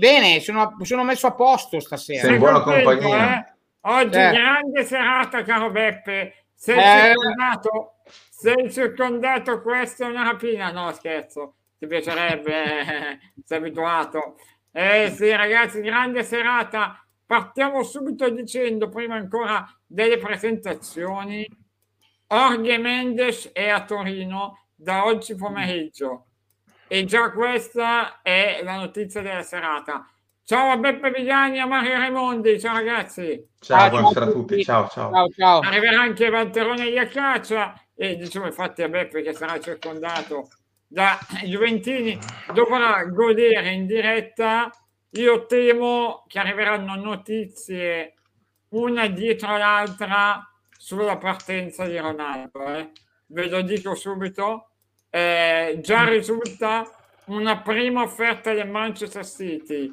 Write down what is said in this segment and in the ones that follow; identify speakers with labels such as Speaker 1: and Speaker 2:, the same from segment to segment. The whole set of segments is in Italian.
Speaker 1: Bene, sono, sono messo a posto stasera.
Speaker 2: Sei in buona compagnia.
Speaker 3: Eh? Oggi eh. grande serata, caro Beppe. Sei eh. circondato? Sei circondato, questa è una rapina? No, scherzo. Ti piacerebbe, eh, sei abituato. Eh sì, ragazzi, grande serata. Partiamo subito dicendo, prima ancora delle presentazioni, Orge Mendes è a Torino da oggi pomeriggio e già questa è la notizia della serata. Ciao a Beppe Vigliani e a Mario Raimondi, ciao ragazzi.
Speaker 2: Ciao, ciao buonasera a tutti, ciao, ciao. ciao, ciao.
Speaker 3: Arriverà anche Valterone Iacaccia e diciamo infatti a Beppe che sarà circondato da Juventini dovrà godere in diretta. Io temo che arriveranno notizie una dietro l'altra sulla partenza di Ronaldo. Eh. Ve lo dico subito. Eh, già risulta una prima offerta del Manchester City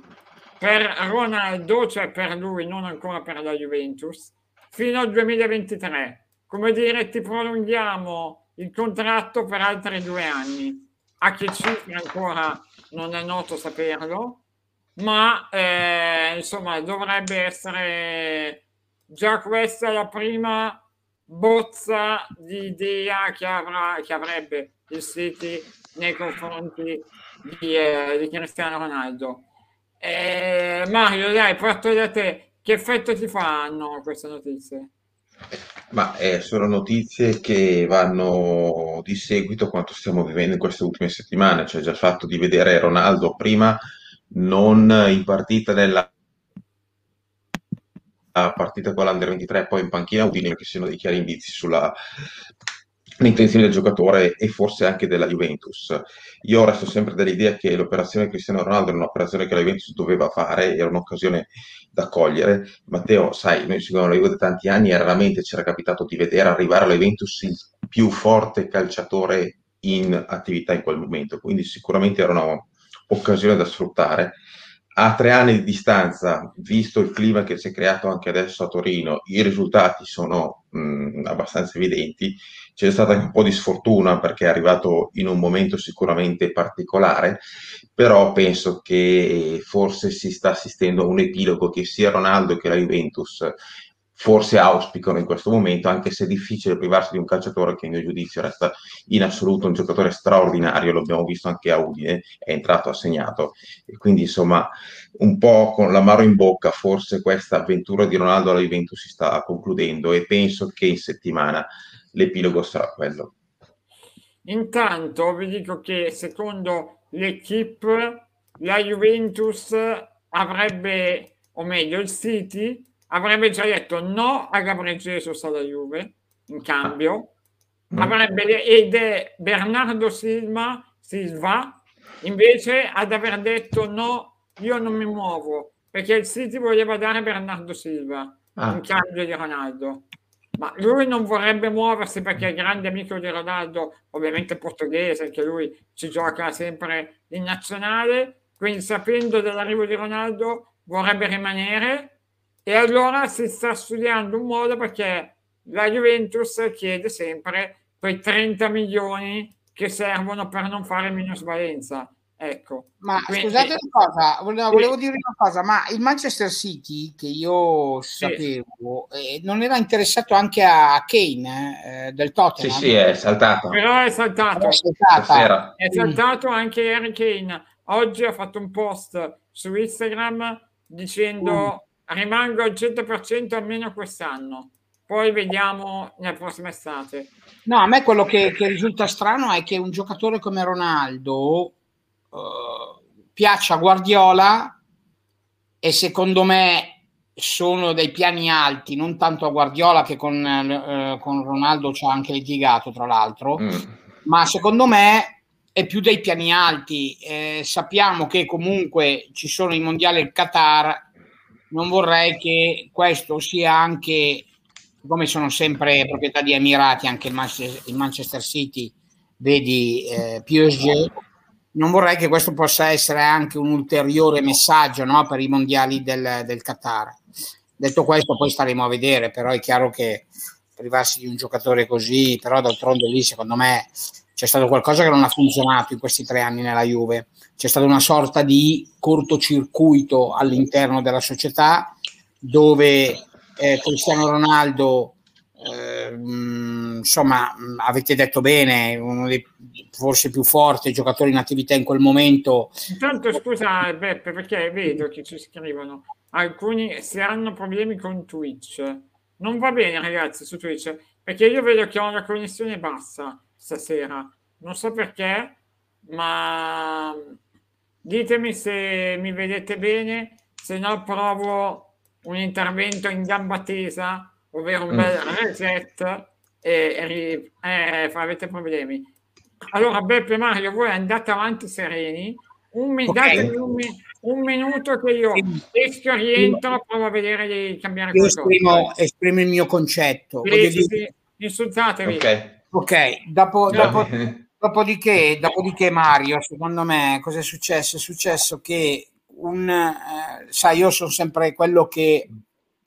Speaker 3: per Ronaldo, cioè per lui, non ancora per la Juventus, fino al 2023. Come dire, ti prolunghiamo il contratto per altri due anni. A che cifra ancora non è noto saperlo, ma eh, insomma dovrebbe essere già questa la prima bozza di idea che, avrà, che avrebbe il City nei confronti di, eh, di Cristiano Ronaldo. Eh, Mario, dai, parto da te. Che effetto ti fanno queste notizie?
Speaker 2: Ma eh, sono notizie che vanno di seguito a quanto stiamo vivendo in queste ultime settimane, cioè già il fatto di vedere Ronaldo prima non in partita nella partita con l'Under 23 poi in panchina Udine che siano dei chiari indizi sulla l'intenzione del giocatore e forse anche della Juventus. Io resto sempre dell'idea che l'operazione Cristiano Ronaldo era un'operazione che la Juventus doveva fare, era un'occasione da cogliere. Matteo, sai, noi seguiamo la Juve da tanti anni e raramente ci era capitato di vedere arrivare alla Juventus il più forte calciatore in attività in quel momento, quindi sicuramente era un'occasione da sfruttare a tre anni di distanza, visto il clima che si è creato anche adesso a Torino, i risultati sono mh, abbastanza evidenti. C'è stata anche un po' di sfortuna perché è arrivato in un momento sicuramente particolare, però penso che forse si sta assistendo a un epilogo che sia Ronaldo che la Juventus forse auspicano in questo momento, anche se è difficile privarsi di un calciatore che, a mio giudizio, resta in assoluto un giocatore straordinario, lo abbiamo visto anche a Udine, è entrato, ha segnato, e quindi insomma un po' con l'amaro in bocca, forse questa avventura di Ronaldo alla Juventus si sta concludendo e penso che in settimana l'epilogo sarà quello.
Speaker 3: Intanto vi dico che secondo l'equipe la Juventus avrebbe, o meglio il City, avrebbe già detto no a Gabriel Jesus alla Juve in cambio mm. avrebbe, ed è Bernardo Silva, Silva invece ad aver detto no io non mi muovo perché il City voleva dare Bernardo Silva ah. in cambio di Ronaldo ma lui non vorrebbe muoversi perché è grande amico di Ronaldo ovviamente portoghese anche lui ci gioca sempre in nazionale quindi sapendo dell'arrivo di Ronaldo vorrebbe rimanere e allora si sta studiando un modo perché la Juventus chiede sempre quei 30 milioni che servono per non fare minusvalenza. Ecco.
Speaker 1: Ma Quindi, scusate una cosa, volevo, volevo, dire una cosa, ma il Manchester City, che io sapevo, sì. eh, non era interessato anche a Kane eh, del Tottenham?
Speaker 2: Sì, sì, è saltato.
Speaker 3: Però è saltato. È, è saltato anche Harry Kane. Oggi ha fatto un post su Instagram dicendo... Mm rimango al 100% almeno quest'anno. Poi vediamo nella prossima estate.
Speaker 1: No, a me quello che, che risulta strano è che un giocatore come Ronaldo uh, piaccia a Guardiola e secondo me sono dei piani alti, non tanto a Guardiola che con, uh, con Ronaldo ci ha anche litigato, tra l'altro, mm. ma secondo me è più dei piani alti. Eh, sappiamo che comunque ci sono i mondiali al Qatar non vorrei che questo sia anche, come sono sempre proprietà di Emirati, anche il Manchester, il Manchester City, vedi eh, PSG, non vorrei che questo possa essere anche un ulteriore messaggio no, per i mondiali del, del Qatar. Detto questo, poi staremo a vedere, però è chiaro che privarsi di un giocatore così, però d'altronde lì secondo me c'è stato qualcosa che non ha funzionato in questi tre anni nella Juve. C'è stata una sorta di cortocircuito all'interno della società dove eh, Cristiano Ronaldo, eh, insomma, avete detto bene, uno dei forse più forti giocatori in attività in quel momento.
Speaker 3: Intanto scusa Beppe, perché vedo che ci scrivono alcuni se hanno problemi con Twitch. Non va bene ragazzi su Twitch, perché io vedo che ho una connessione bassa stasera. Non so perché, ma ditemi se mi vedete bene, se no provo un intervento in gamba tesa, ovvero un bel mm. reset e, e eh, avete problemi. Allora, Beppe Mario, voi andate avanti sereni, un, mi- okay. un, un, minuto che io esco, rientro, provo a vedere di cambiare io
Speaker 1: qualcosa. Esprimo, esprimo il mio concetto.
Speaker 3: Sì, sì, sì. Insultatevi.
Speaker 1: Ok. Dopo, dopo, dopodiché, dopodiché, Mario, secondo me, cosa è successo? È successo che un, eh, sai, io sono sempre quello che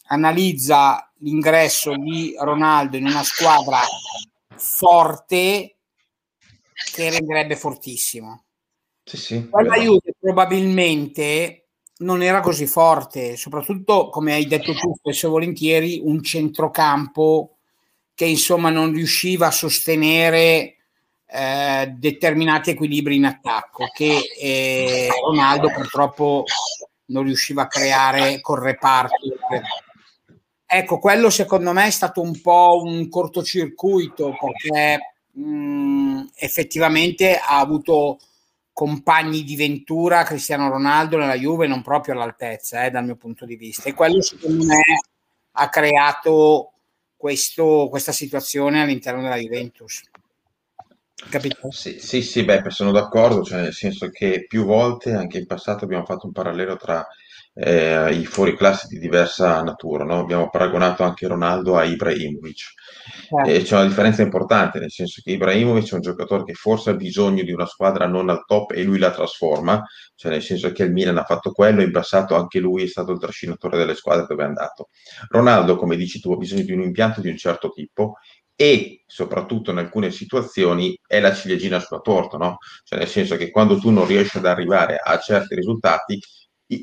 Speaker 1: analizza l'ingresso di Ronaldo in una squadra forte che renderebbe fortissimo.
Speaker 2: Sì, sì,
Speaker 1: Quella Juve probabilmente non era così forte, soprattutto come hai detto tu spesso e volentieri, un centrocampo che insomma non riusciva a sostenere eh, determinati equilibri in attacco che eh, Ronaldo purtroppo non riusciva a creare col reparto. Ecco, quello secondo me è stato un po' un cortocircuito perché mh, effettivamente ha avuto compagni di ventura Cristiano Ronaldo nella Juve non proprio all'altezza eh, dal mio punto di vista e quello secondo me ha creato questo, questa situazione all'interno della Juventus.
Speaker 2: Capito? Sì, sì, sì, beh, sono d'accordo, cioè nel senso che più volte anche in passato abbiamo fatto un parallelo tra eh, i fuoriclasse di diversa natura, no? Abbiamo paragonato anche Ronaldo a Ibrahimovic. Eh. E c'è una differenza importante, nel senso che Ibrahimovic è un giocatore che forse ha bisogno di una squadra non al top e lui la trasforma, cioè nel senso che il Milan ha fatto quello, in passato anche lui è stato il trascinatore delle squadre dove è andato. Ronaldo, come dici tu, ha bisogno di un impianto di un certo tipo e soprattutto in alcune situazioni è la ciliegina sulla torta, no? Cioè nel senso che quando tu non riesci ad arrivare a certi risultati,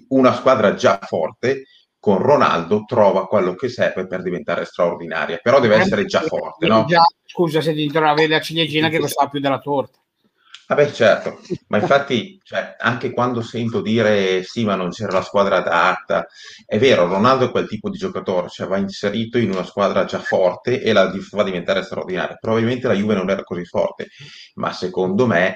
Speaker 2: una squadra già forte con Ronaldo trova quello che serve per diventare straordinaria, però deve essere già forte, no?
Speaker 1: Già, scusa se ti trovavi la ciliegina che costava più della torta.
Speaker 2: Vabbè, certo, ma infatti cioè, anche quando sento dire sì, ma non c'era la squadra adatta, è vero, Ronaldo è quel tipo di giocatore, cioè va inserito in una squadra già forte e la fa diventare straordinaria. Probabilmente la Juve non era così forte, ma secondo me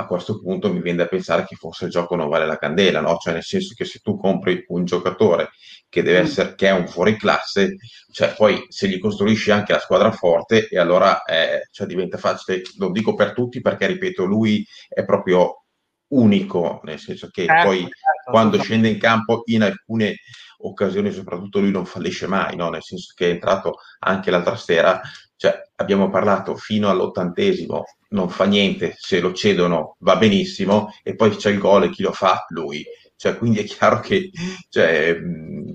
Speaker 2: a questo punto mi viene da pensare che forse il gioco non vale la candela, no? Cioè nel senso che se tu compri un giocatore che deve mm. essere, che è un fuoriclasse, cioè poi se gli costruisci anche la squadra forte e allora eh, cioè diventa facile, lo dico per tutti perché ripeto, lui è proprio unico, nel senso che certo, poi certo, quando certo. scende in campo in alcune occasioni soprattutto lui non fallisce mai, no? nel senso che è entrato anche l'altra sera, cioè abbiamo parlato fino all'ottantesimo, non fa niente, se lo cedono va benissimo e poi c'è il gol e chi lo fa? Lui. Cioè, quindi è chiaro che cioè,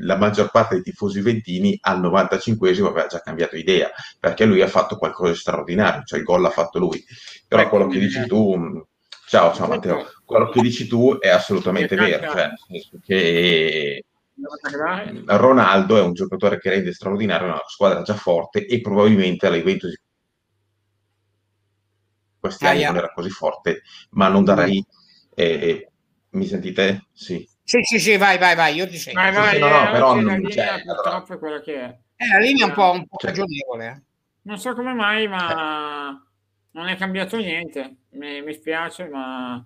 Speaker 2: la maggior parte dei tifosi ventini al 95esimo aveva già cambiato idea, perché lui ha fatto qualcosa di straordinario, cioè il gol l'ha fatto lui. Però ecco, quello che dici tu, ciao, ciao Matteo, quello che dici tu è assolutamente vero, cioè, che Ronaldo è un giocatore che rende straordinario una squadra già forte e probabilmente alla Juventus questi ah, anni non era così forte, ma non darei eh, mi sentite? Sì.
Speaker 1: Sì, sì, sì, vai, vai, vai, io ti sento. Vai, vai,
Speaker 2: sì, no, no, però non,
Speaker 3: la linea cioè, purtroppo allora... è quella che è.
Speaker 1: Eh, la linea è un po', un po cioè, ragionevole. Eh.
Speaker 3: Non so come mai, ma eh. non è cambiato niente. Mi, mi spiace, ma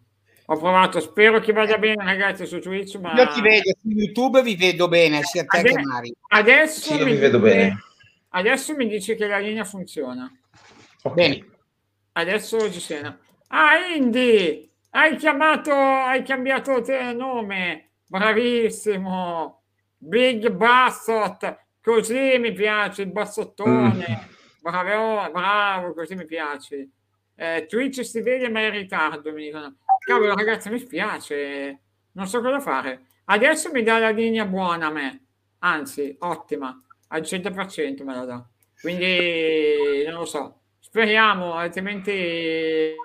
Speaker 3: ho provato. Spero che vada bene, ragazzi, su Twitch. Ma...
Speaker 1: Io ti vedo su YouTube, vi vedo bene, sia te Ade- che Mari.
Speaker 3: Adesso
Speaker 2: sì, mi, vedo dice, bene.
Speaker 3: Adesso mi dice che la linea funziona.
Speaker 1: Okay. Bene.
Speaker 3: Adesso ci siamo. Ah, Indy! Hai chiamato, hai cambiato te nome, bravissimo, Big Bassot, così mi piace il bassottone, mm. bravo, bravo, così mi piace. Eh, Twitch si vede ma è in ritardo, mi dicono. Cavolo ragazzi, mi spiace, non so cosa fare. Adesso mi dà la linea buona a me, anzi, ottima, al 100% me la dà. Quindi non lo so, speriamo, altrimenti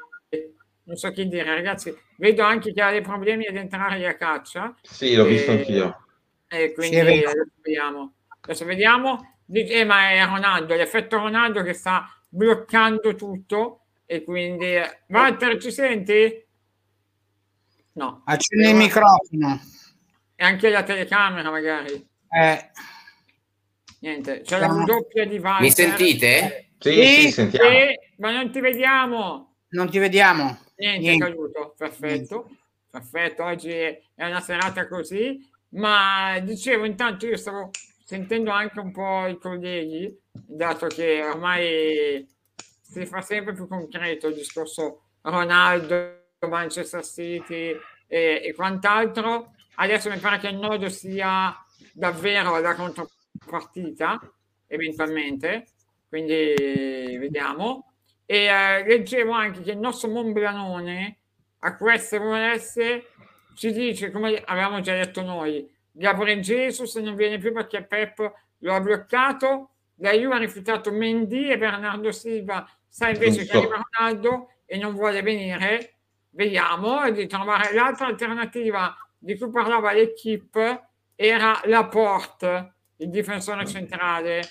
Speaker 3: non so chi dire, ragazzi. Vedo anche che ha dei problemi ad entrare a caccia.
Speaker 2: Sì, l'ho e, visto anch'io.
Speaker 3: E quindi adesso vediamo. Adesso vediamo. Eh, ma è Ronaldo, l'effetto Ronaldo che sta bloccando tutto e quindi... Walter, ci senti?
Speaker 1: No. Accendi il microfono.
Speaker 3: E anche la telecamera magari.
Speaker 1: Eh.
Speaker 3: Niente, c'è la doppia di Walter.
Speaker 4: Mi sentite?
Speaker 2: Sì, sì, sì sentiamo. Sì,
Speaker 3: ma non ti vediamo.
Speaker 1: Non ti vediamo.
Speaker 3: Niente, Niente. è caduto. Perfetto. Niente. Perfetto, oggi è una serata così. Ma dicevo, intanto io stavo sentendo anche un po' i colleghi, dato che ormai si fa sempre più concreto il discorso Ronaldo, Manchester City e, e quant'altro. Adesso mi pare che il nodo sia davvero la contropartita, eventualmente, quindi vediamo. E eh, leggevo anche che il nostro Momblanone a questo MLS ci dice, come avevamo già detto noi, Gabriel Jesus non viene più perché Pep lo ha bloccato, la Juve ha rifiutato Mendy e Bernardo Silva sa invece che Ronaldo e non vuole venire. Vediamo di trovare l'altra alternativa di cui parlava l'equipe era la Porte, il difensore centrale,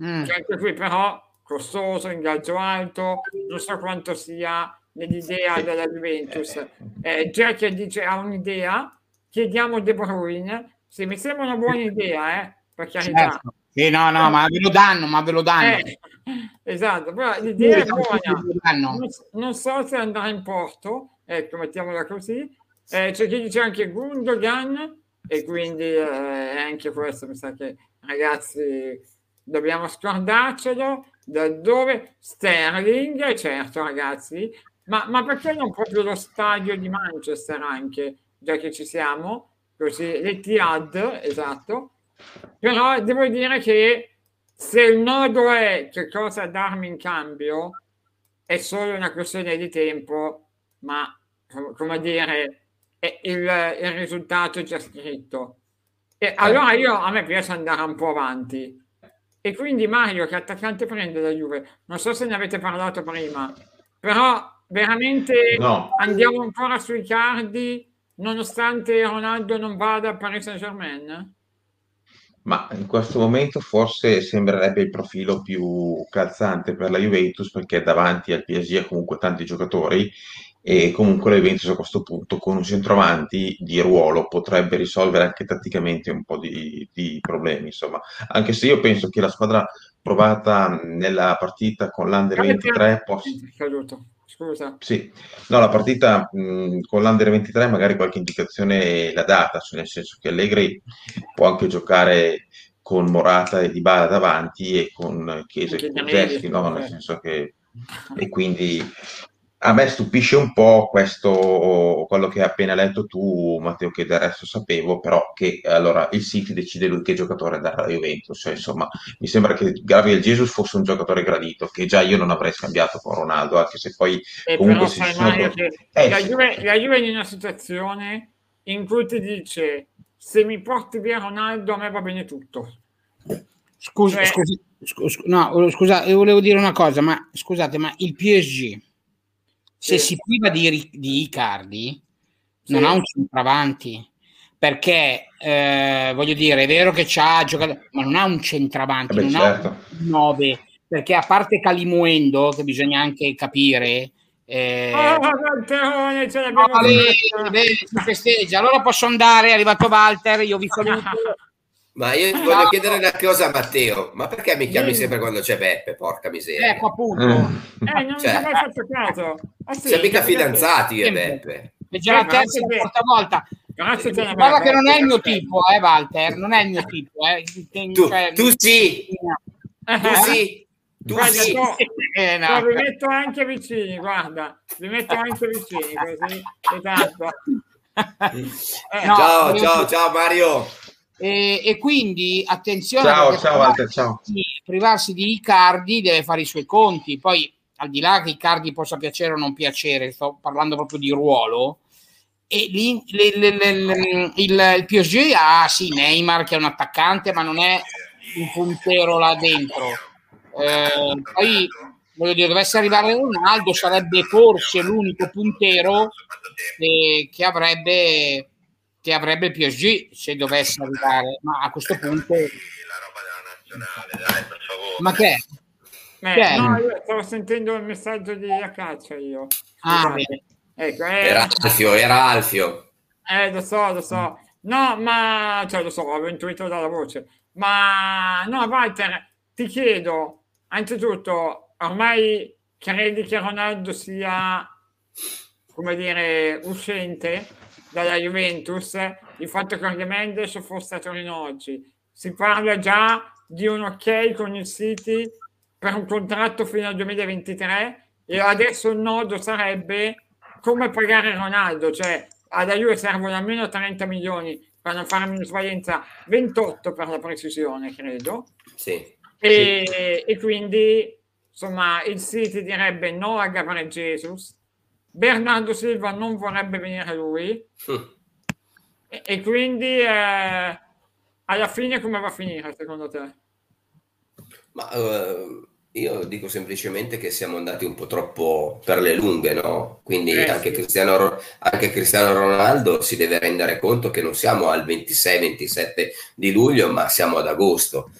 Speaker 3: mm. che anche qui però costoso, ingaggio alto, non so quanto sia nell'idea della Juventus. Eh, Jack dice ha un'idea, chiediamo De Bruyne, sì, mi sembra una buona idea, eh, per carità.
Speaker 1: Certo. Sì, no, no, ma ve lo danno, ma ve lo danno. Eh,
Speaker 3: esatto, però l'idea è buona. Non, so se andrà in porto, ecco, mettiamola così. Eh, c'è chi dice anche Gundogan, e quindi eh, anche questo mi sa che ragazzi dobbiamo scordarcelo da dove Sterling certo ragazzi ma, ma perché non proprio lo stadio di Manchester anche già che ci siamo così l'Etihad esatto però devo dire che se il nodo è che cosa darmi in cambio è solo una questione di tempo ma come dire il, il risultato già scritto. E allora io, a me piace andare un po' avanti. E quindi Mario, che attaccante prende da Juve? Non so se ne avete parlato prima, però veramente no. andiamo ancora sui cardi nonostante Ronaldo non vada a Paris Saint Germain?
Speaker 2: Ma in questo momento forse sembrerebbe il profilo più calzante per la Juventus perché davanti al PSG ha comunque tanti giocatori e comunque la Juventus a questo punto con un centroavanti di ruolo potrebbe risolvere anche tatticamente un po' di, di problemi, insomma, anche se io penso che la squadra provata nella partita con l'Under 23 possa...
Speaker 3: Scusa.
Speaker 2: Sì, no, la partita mh, con l'Under 23 magari qualche indicazione l'ha data, cioè nel senso che Allegri può anche giocare con Morata e Dybala davanti e con Chiesa e con no? nel senso che e quindi a me stupisce un po' questo, quello che hai appena letto tu, Matteo, che del resto sapevo, però che allora il City decide lui che giocatore dare alla Juventus. Cioè, insomma, mi sembra che Gabriel Jesus fosse un giocatore gradito, che già io non avrei scambiato con Ronaldo, anche se poi
Speaker 3: eh, comunque si sono... eh, la, Juve, la Juve è in una situazione in cui ti dice se mi porti via Ronaldo a me va bene tutto.
Speaker 1: Scusa, cioè... scusa, scusa, no, scusa, volevo dire una cosa, ma scusate, ma il PSG se si priva di, di Icardi, non sì. ha un centravanti perché eh, voglio dire, è vero che c'ha giocato, ma non ha un centravanti, eh beh, non certo. ha un 9, perché a parte Calimuendo, che bisogna anche capire. Eh, oh, Valterone, ce l'abbiamo oh, vedi, vedi, si festeggia. Allora posso andare, è arrivato Walter, io vi saluto.
Speaker 4: Ma io ti voglio chiedere una cosa a Matteo, ma perché mi chiami sempre quando c'è Beppe? Porca miseria.
Speaker 1: Ecco appunto.
Speaker 3: Eh, non cioè, mi fatto caso.
Speaker 4: Ah, sì, siamo mica fidanzati io e Beppe.
Speaker 1: È già la terza e quarta volta. Guarda che non è il mio tipo, eh, Walter, non è il mio tipo. Eh.
Speaker 4: Tu, cioè, tu sì, eh? tu sì.
Speaker 3: Tu guarda, sì. Eh, no. vi metto anche vicini, guarda, vi metto anche vicini, così, esatto.
Speaker 4: Eh, no, ciao, ciao, ciao Mario.
Speaker 1: E, e, quindi attenzione
Speaker 2: ciao, ciao, Walter, ciao.
Speaker 1: privarsi di Icardi deve fare i suoi conti poi al di là che Icardi possa piacere o non piacere sto parlando proprio di ruolo e lì, le, le, le, il, il PSG ha sì Neymar che è un attaccante ma non è un puntero là dentro eh, poi voglio dire, dovesse arrivare Ronaldo sarebbe forse l'unico puntero che, che avrebbe che avrebbe il PSG se dovesse arrivare, ma a questo punto... Ma che è?
Speaker 3: Eh, che no, io stavo sentendo il messaggio di Acaccia io.
Speaker 1: Ah.
Speaker 4: Ecco, eh, era Alfio, era Alfio.
Speaker 3: Eh, lo so, lo so. No, ma... Cioè, lo so, avevo intuito dalla voce. Ma... No, Walter, ti chiedo, anzitutto, ormai credi che Ronaldo sia, come dire, uscente? Dalla Juventus il fatto che Jorge Mendes fosse a Torino oggi. Si parla già di un ok con il City per un contratto fino al 2023 e adesso il nodo sarebbe come pagare Ronaldo, cioè alla Juve servono almeno 30 milioni per non fare minusvalenza, 28 per la precisione, credo.
Speaker 4: Sì.
Speaker 3: E, sì. e quindi insomma il City direbbe no a Gabriel Jesus Bernardo Silva non vorrebbe venire lui mm. e, e, quindi eh, alla fine come va a finire secondo te?
Speaker 4: Ma uh, io dico semplicemente che siamo andati un po' troppo per le lunghe, no? Quindi eh, anche, sì. Cristiano, anche Cristiano Ronaldo si deve rendere conto che non siamo al 26-27 di luglio, ma siamo ad agosto.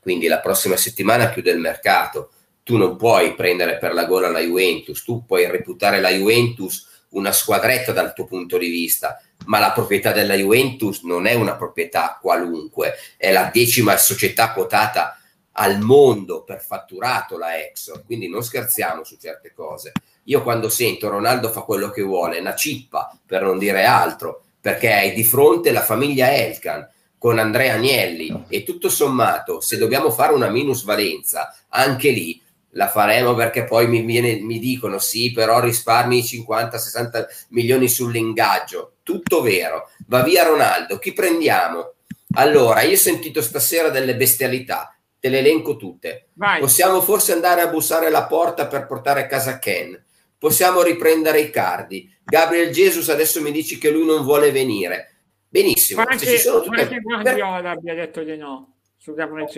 Speaker 4: Quindi la prossima settimana chiude il mercato tu non puoi prendere per la gola la Juventus, tu puoi reputare la Juventus una squadretta dal tuo punto di vista, ma la proprietà della Juventus non è una proprietà qualunque, è la decima società quotata al mondo per fatturato la Exor, quindi non scherziamo su certe cose. Io quando sento Ronaldo fa quello che vuole, una cippa per non dire altro, perché hai di fronte la famiglia Elkan con Andrea Agnelli e tutto sommato, se dobbiamo fare una minusvalenza, anche lì la faremo perché poi mi, viene, mi dicono sì, però risparmi 50-60 milioni sull'ingaggio. Tutto vero. Va via Ronaldo. Chi prendiamo? Allora, io ho sentito stasera delle bestialità, te le elenco tutte. Vai. Possiamo forse andare a bussare alla porta per portare a casa Ken. Possiamo riprendere i cardi. Gabriel Jesus adesso mi dici che lui non vuole venire. Benissimo.
Speaker 3: Ma anche, tutte... Guardiola per... abbia detto di no.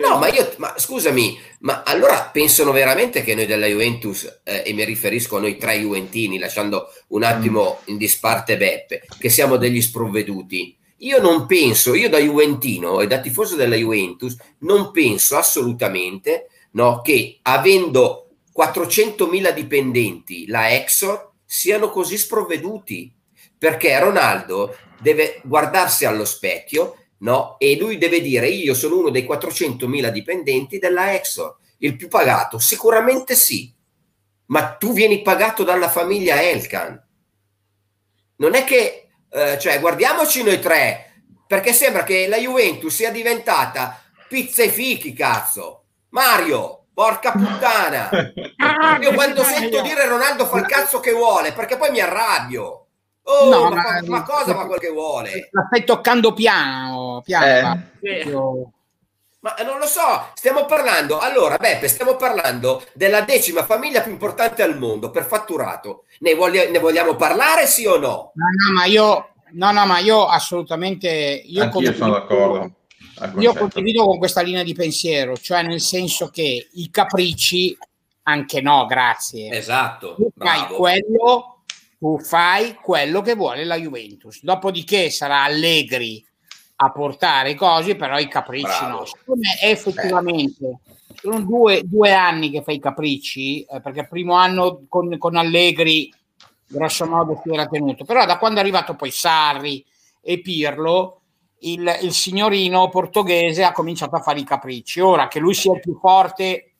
Speaker 4: No, ma io, ma scusami, ma allora pensano veramente che noi della Juventus, eh, e mi riferisco a noi tre Juventini, lasciando un attimo in disparte Beppe, che siamo degli sprovveduti? Io non penso, io da Juventino e da tifoso della Juventus, non penso assolutamente no, che avendo 400.000 dipendenti la Exor siano così sprovveduti, perché Ronaldo deve guardarsi allo specchio no? E lui deve dire io sono uno dei 400.000 dipendenti della Exor, il più pagato? Sicuramente sì, ma tu vieni pagato dalla famiglia Elkan. Non è che, eh, cioè, guardiamoci noi tre, perché sembra che la Juventus sia diventata pizza e fichi, cazzo. Mario, porca puttana. Io quando sento dire Ronaldo fa il cazzo che vuole, perché poi mi arrabbio. Oh, no, ma, ma, ma, cosa fa quel che vuole?
Speaker 1: La stai toccando piano, piano.
Speaker 4: Eh. Ma non lo so, stiamo parlando, allora Beppe, stiamo parlando della decima famiglia più importante al mondo per fatturato. Ne, voglia, ne vogliamo parlare sì o no?
Speaker 1: No, no, ma io, no, no, ma io assolutamente... Io
Speaker 2: Anch'io sono d'accordo.
Speaker 1: Io condivido con questa linea di pensiero, cioè nel senso che i capricci, anche no, grazie.
Speaker 4: Esatto.
Speaker 1: Tu fai quello tu fai quello che vuole la Juventus. Dopodiché sarà Allegri a portare i cosi, però i capricci Bravo. no. Siccome effettivamente sono due, due, anni che fai i capricci, eh, perché il primo anno con, con Allegri grosso modo si era tenuto, però da quando è arrivato poi Sarri e Pirlo, il, il signorino portoghese ha cominciato a fare i capricci. Ora che lui sia il più forte,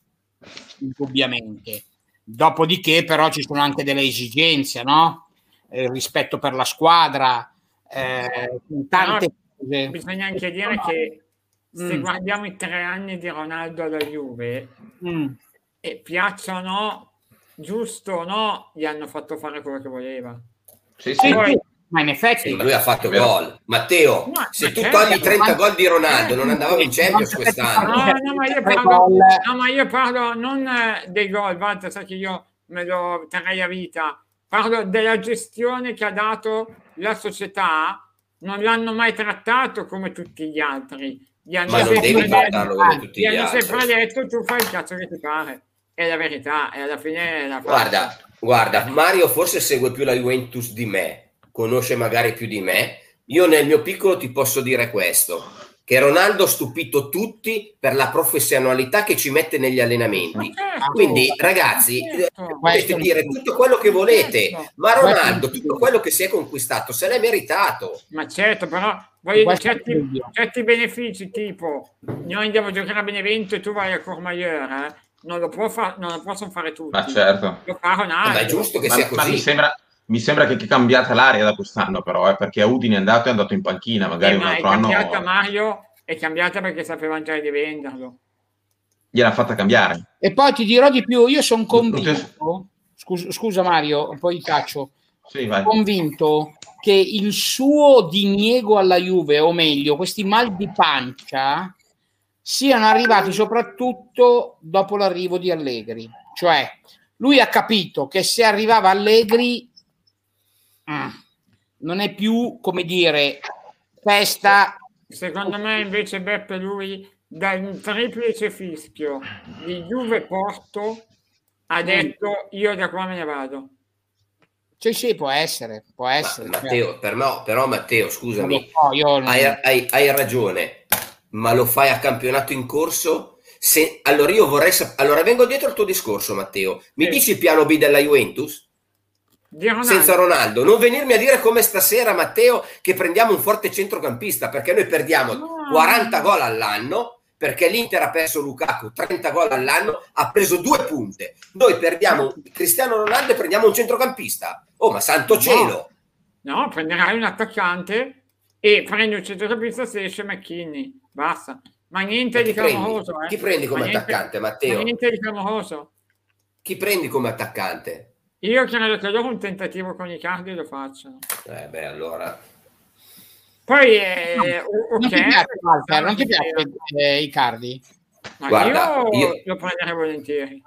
Speaker 1: indubbiamente Dopodiché, però, ci sono anche delle esigenze, no? Eh, rispetto per la squadra, eh, tante
Speaker 3: no, cose. Bisogna anche dire che se mm. guardiamo i tre anni di Ronaldo alla Juve, mm. e piacciono, giusto o no, gli hanno fatto fare quello che voleva.
Speaker 1: Sì, sì. Poi, ma in effetti
Speaker 4: sì, lui ha fatto gol. Matteo no, se tu certo, togli 30 gol di Ronaldo non andavamo in Champions quest'anno.
Speaker 3: no, no, ma io parlo, no, ma io parlo non dei gol Walter sa che io me lo terrei a vita. Parlo della gestione che ha dato la società non l'hanno mai trattato come tutti gli altri. Gli hanno
Speaker 4: ma non devi trattarlo come tutti
Speaker 3: gli, gli hanno sempre detto tu fai il cazzo che ti pare è la verità e alla fine la
Speaker 4: guarda, guarda, Mario forse segue più la Juventus di me, conosce magari più di me. Io nel mio piccolo ti posso dire questo che Ronaldo ha stupito tutti per la professionalità che ci mette negli allenamenti. Certo. Quindi, ragazzi, certo. potete dire tutto quello che volete, certo. ma Ronaldo, tutto quello che si è conquistato, se l'è meritato.
Speaker 3: Ma certo, però voglio certi, certi, benefici, tipo noi andiamo a giocare a Benevento e tu vai a Courmayeur, eh? non, lo può fa- non lo possono fare tutti.
Speaker 2: Ma certo.
Speaker 3: Lo fa Ronaldo.
Speaker 4: Ma è giusto che ma, sia così. Ma
Speaker 2: mi sembra, mi sembra che è cambiata l'aria da quest'anno, però, eh, perché Udine è andato e è andato in panchina, magari eh, un altro anno.
Speaker 3: È cambiata Mario, è cambiata perché sapevano già di venderlo.
Speaker 2: Gliel'ha fatta cambiare.
Speaker 1: E poi ti dirò di più, io sono convinto, scusa, scusa Mario, poi caccio, sì, convinto che il suo diniego alla Juve, o meglio, questi mal di pancia, siano arrivati soprattutto dopo l'arrivo di Allegri. Cioè, lui ha capito che se arrivava Allegri Mm. non è più, come dire, festa.
Speaker 3: Secondo me invece Beppe lui dal triplice fischio di Juve Porto ha mm. detto io da qua me ne vado.
Speaker 1: Cioè, sì, può essere, può essere.
Speaker 4: Ma, Matteo, certo. per me, però Matteo, scusami, so, non... hai, hai, hai, ragione, ma lo fai a campionato in corso? Se, allora io vorrei sapere, allora vengo dietro al tuo discorso Matteo, mi sì. dici il piano B della Juventus? Ronaldo. senza Ronaldo. Non venirmi a dire come stasera, Matteo, che prendiamo un forte centrocampista perché noi perdiamo no. 40 gol all'anno. Perché l'Inter ha perso Lukaku 30 gol all'anno, ha preso due punte. Noi perdiamo Cristiano Ronaldo e prendiamo un centrocampista. Oh, ma santo cielo!
Speaker 3: No, prenderai un attaccante e prendi un centrocampista se esce McKinney. Basta. Ma niente ma di clamoroso.
Speaker 4: Eh. Chi prendi come ma attaccante, niente, Matteo?
Speaker 3: niente di clamoroso.
Speaker 4: Chi prendi come attaccante?
Speaker 3: Io credo che loro un tentativo con i cardi lo facciano.
Speaker 4: Eh beh, allora...
Speaker 3: Poi, eh, no,
Speaker 1: okay, non ti piace, Walter, non ti piace eh, i cardi?
Speaker 3: Ma Guarda, io, io lo prenderei volentieri.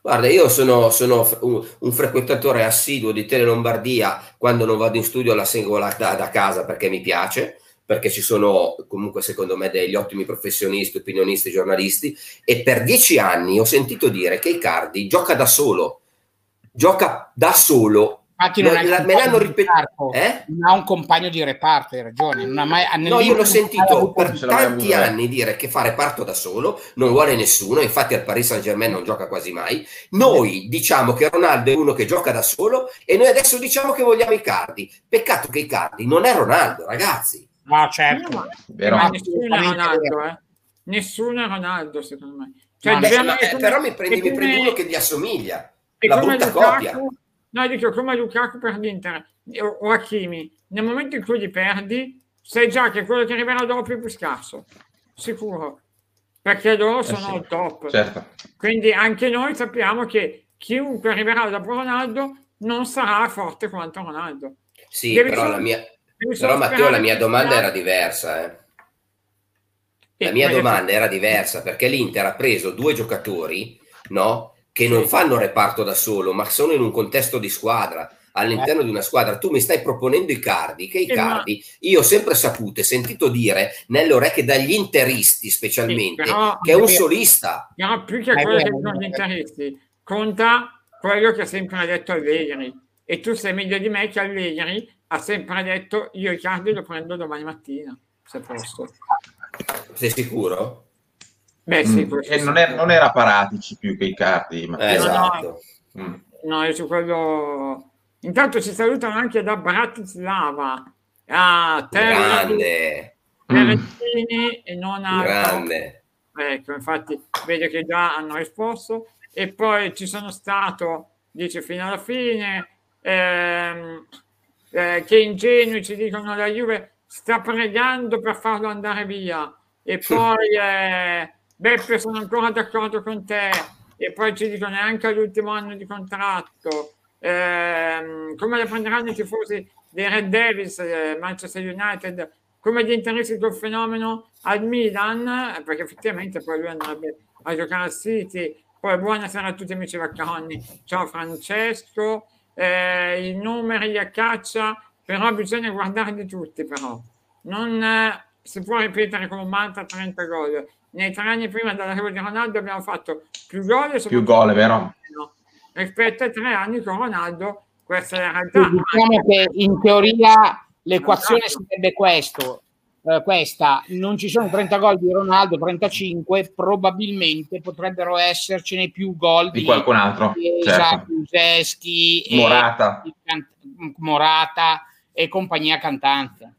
Speaker 4: Guarda, io sono, sono un, un, frequentatore assiduo di Tele Lombardia, quando non vado in studio la seguo da, da, casa perché mi piace, perché ci sono comunque secondo me degli ottimi professionisti, opinionisti, giornalisti, e per dieci anni ho sentito dire che Icardi gioca da solo, gioca da solo.
Speaker 1: Infatti non la, me l'hanno ripetuto. Eh? Non ha un compagno di reparto, hai ragione. Non ha mai,
Speaker 4: no, io l'ho sentito per tanti anni dire che fa reparto da solo, non vuole nessuno, infatti al Paris Saint Germain non gioca quasi mai. Noi diciamo che Ronaldo è uno che gioca da solo e noi adesso diciamo che vogliamo i cardi. Peccato che i cardi non è Ronaldo, ragazzi.
Speaker 1: No, certo. No,
Speaker 3: ma nessuno è Ronaldo, eh. Nessuno è Ronaldo, secondo me.
Speaker 4: Cioè, beh, però mi prendi, mi prendi uno che gli assomiglia la brutta Lukaku, copia.
Speaker 3: No, dico come Lukaku per l'Inter o Hakimi, nel momento in cui li perdi, sai già che quello che arriverà dopo è più scarso, sicuro, perché loro eh sono eh sì, top.
Speaker 2: Certo.
Speaker 3: Quindi anche noi sappiamo che chiunque arriverà dopo Ronaldo non sarà forte quanto Ronaldo.
Speaker 4: Sì, Devi però, la mia, però Matteo, la mia domanda era diversa. Eh. La mia domanda era diversa perché l'Inter ha preso due giocatori, no? Che non fanno reparto da solo, ma sono in un contesto di squadra, all'interno eh. di una squadra. Tu mi stai proponendo i cardi, che i eh, cardi, io ho sempre saputo e sentito dire nelle orecchie dagli interisti specialmente, sì, però, che è un solista.
Speaker 3: No, più che quello che sono gli interisti, conta quello che ha sempre detto Allegri. E tu sai meglio di me che Allegri ha sempre detto io i cardi lo prendo domani mattina, se posso.
Speaker 4: Sei sicuro?
Speaker 2: Beh, sì, mm. E non, è, non, era Paratici più che i cardi.
Speaker 4: Ma... Eh, esatto.
Speaker 3: No, mm. no, io su quello... Intanto ci salutano anche da Bratislava. A
Speaker 4: Grande.
Speaker 3: Terentini e non a...
Speaker 4: Grande.
Speaker 3: Ecco, infatti vede che già hanno risposto. E poi ci sono stato, dice fino alla fine, ehm, eh, che ingenui ci dicono la Juve sta pregando per farlo andare via. E poi... Eh, Beppe sono ancora d'accordo con te. E poi ci dicono neanche all'ultimo anno di contratto. Eh, come la prenderanno i tifosi dei Red Devils eh, Manchester United? Come gli interessi col fenomeno al Milan? Perché effettivamente poi lui andrebbe a giocare al City. Poi buonasera a tutti amici vaccaroni ciao Francesco. Eh, i numeri a caccia però bisogna guardarli tutti però. Non eh, si può ripetere come un mantra 30 gol nei tre anni prima dell'arrivo di Ronaldo abbiamo fatto più gol
Speaker 2: più gol, vero?
Speaker 3: rispetto ai tre anni con Ronaldo questa è la realtà.
Speaker 1: Diciamo che in teoria l'equazione sarebbe questo, eh, questa, non ci sono 30 gol di Ronaldo, 35, probabilmente potrebbero essercene più gol
Speaker 2: di, di qualcun altro, certo.
Speaker 1: Kuseschi,
Speaker 2: Morata.
Speaker 1: E, Morata e compagnia cantante.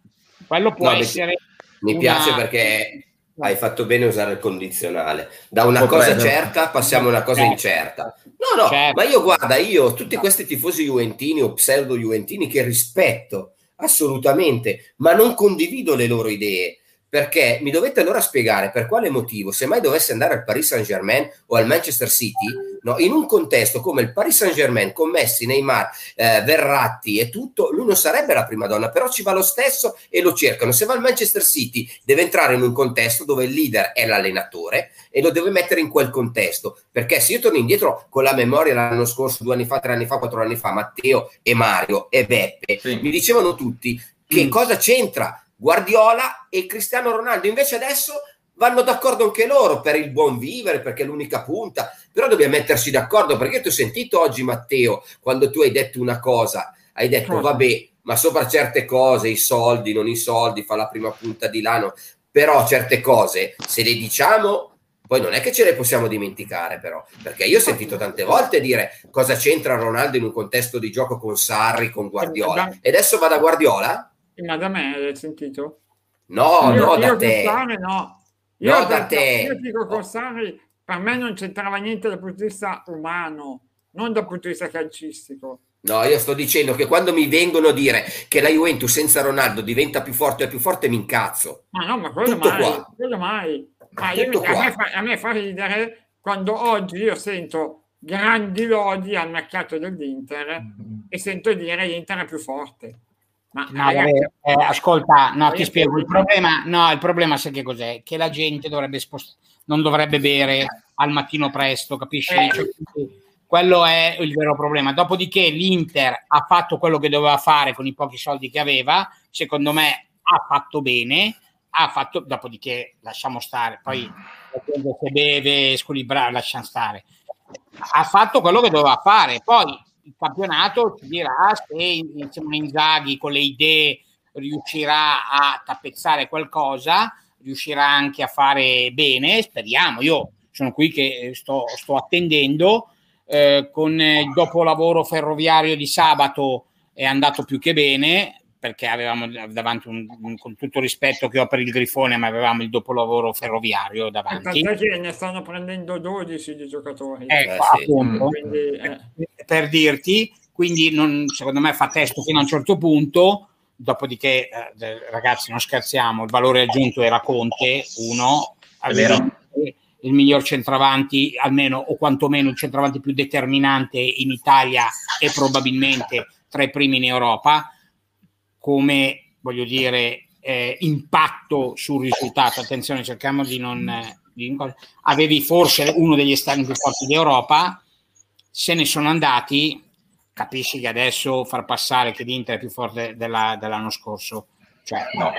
Speaker 1: Quello può no, essere...
Speaker 4: Mi una... piace perché hai fatto bene a usare il condizionale. Da una cosa certa passiamo a una cosa certo. incerta. No, no, certo. ma io guarda, io tutti questi tifosi juventini o pseudo juventini che rispetto assolutamente, ma non condivido le loro idee perché mi dovete allora spiegare per quale motivo, se mai dovesse andare al Paris Saint Germain o al Manchester City, no, in un contesto come il Paris Saint Germain, con Messi, Neymar, eh, Verratti e tutto, lui non sarebbe la prima donna, però ci va lo stesso e lo cercano. Se va al Manchester City, deve entrare in un contesto dove il leader è l'allenatore e lo deve mettere in quel contesto. Perché se io torno indietro con la memoria l'anno scorso, due anni fa, tre anni fa, quattro anni fa, Matteo e Mario e Beppe sì. mi dicevano tutti che mm. cosa c'entra Guardiola e Cristiano Ronaldo. Invece adesso vanno d'accordo anche loro per il buon vivere, perché è l'unica punta. Però dobbiamo metterci d'accordo, perché ti ho sentito oggi, Matteo, quando tu hai detto una cosa, hai detto, vabbè, ma sopra certe cose, i soldi, non i soldi, fa la prima punta di lano, però certe cose, se le diciamo, poi non è che ce le possiamo dimenticare, però, perché io ho sentito tante volte dire cosa c'entra Ronaldo in un contesto di gioco con Sarri, con Guardiola. E adesso va da Guardiola?
Speaker 3: Ma da me hai sentito?
Speaker 4: No,
Speaker 3: io,
Speaker 4: no,
Speaker 3: io
Speaker 4: da te.
Speaker 3: Sarri, no. Io no, da te. Io dico con Sarri, per me non c'entrava niente dal punto di vista umano, non dal punto di vista calcistico.
Speaker 4: No, io sto dicendo che quando mi vengono a dire che la Juventus senza Ronaldo diventa più forte e più forte, mi incazzo.
Speaker 3: Ma no, ma quello Tutto mai. Qua. Quello mai. Ma io, a, me fa, a me fa ridere quando oggi io sento grandi lodi al mercato dell'Inter mm-hmm. e sento dire l'Inter è più forte.
Speaker 1: Ma no, ragazzi, eh, ascolta, no, ti spiego. Il problema, no, il problema sai che cos'è? Che la gente dovrebbe spost- non dovrebbe bere al mattino presto, capisci? Eh. Cioè, quello è il vero problema. Dopodiché l'Inter ha fatto quello che doveva fare con i pochi soldi che aveva, secondo me ha fatto bene, ha fatto, dopodiché lasciamo stare, poi se beve, squilibrare, lasciamo stare. Ha fatto quello che doveva fare, poi il campionato ci dirà se insieme a Inzaghi con le idee riuscirà a tappezzare qualcosa, riuscirà anche a fare bene, speriamo. Io sono qui che sto, sto attendendo. Eh, con il dopolavoro ferroviario di sabato è andato più che bene perché avevamo davanti un, un, con tutto il rispetto che ho per il Grifone, ma avevamo il dopolavoro ferroviario davanti.
Speaker 3: Perché ne stanno prendendo 12 di giocatori.
Speaker 1: Ecco, eh, sì. appunto, quindi, eh. per dirti, quindi non, secondo me fa testo fino a un certo punto, dopodiché eh, ragazzi non scherziamo, il valore aggiunto era Conte, uno, il miglior centravanti, almeno o quantomeno il centravanti più determinante in Italia e probabilmente tra i primi in Europa come voglio dire eh, impatto sul risultato. Attenzione, cerchiamo di non. Eh, di, avevi forse uno degli esterni più forti d'Europa, se ne sono andati. Capisci che adesso far passare che l'Inter è più forte della, dell'anno scorso, cioè no.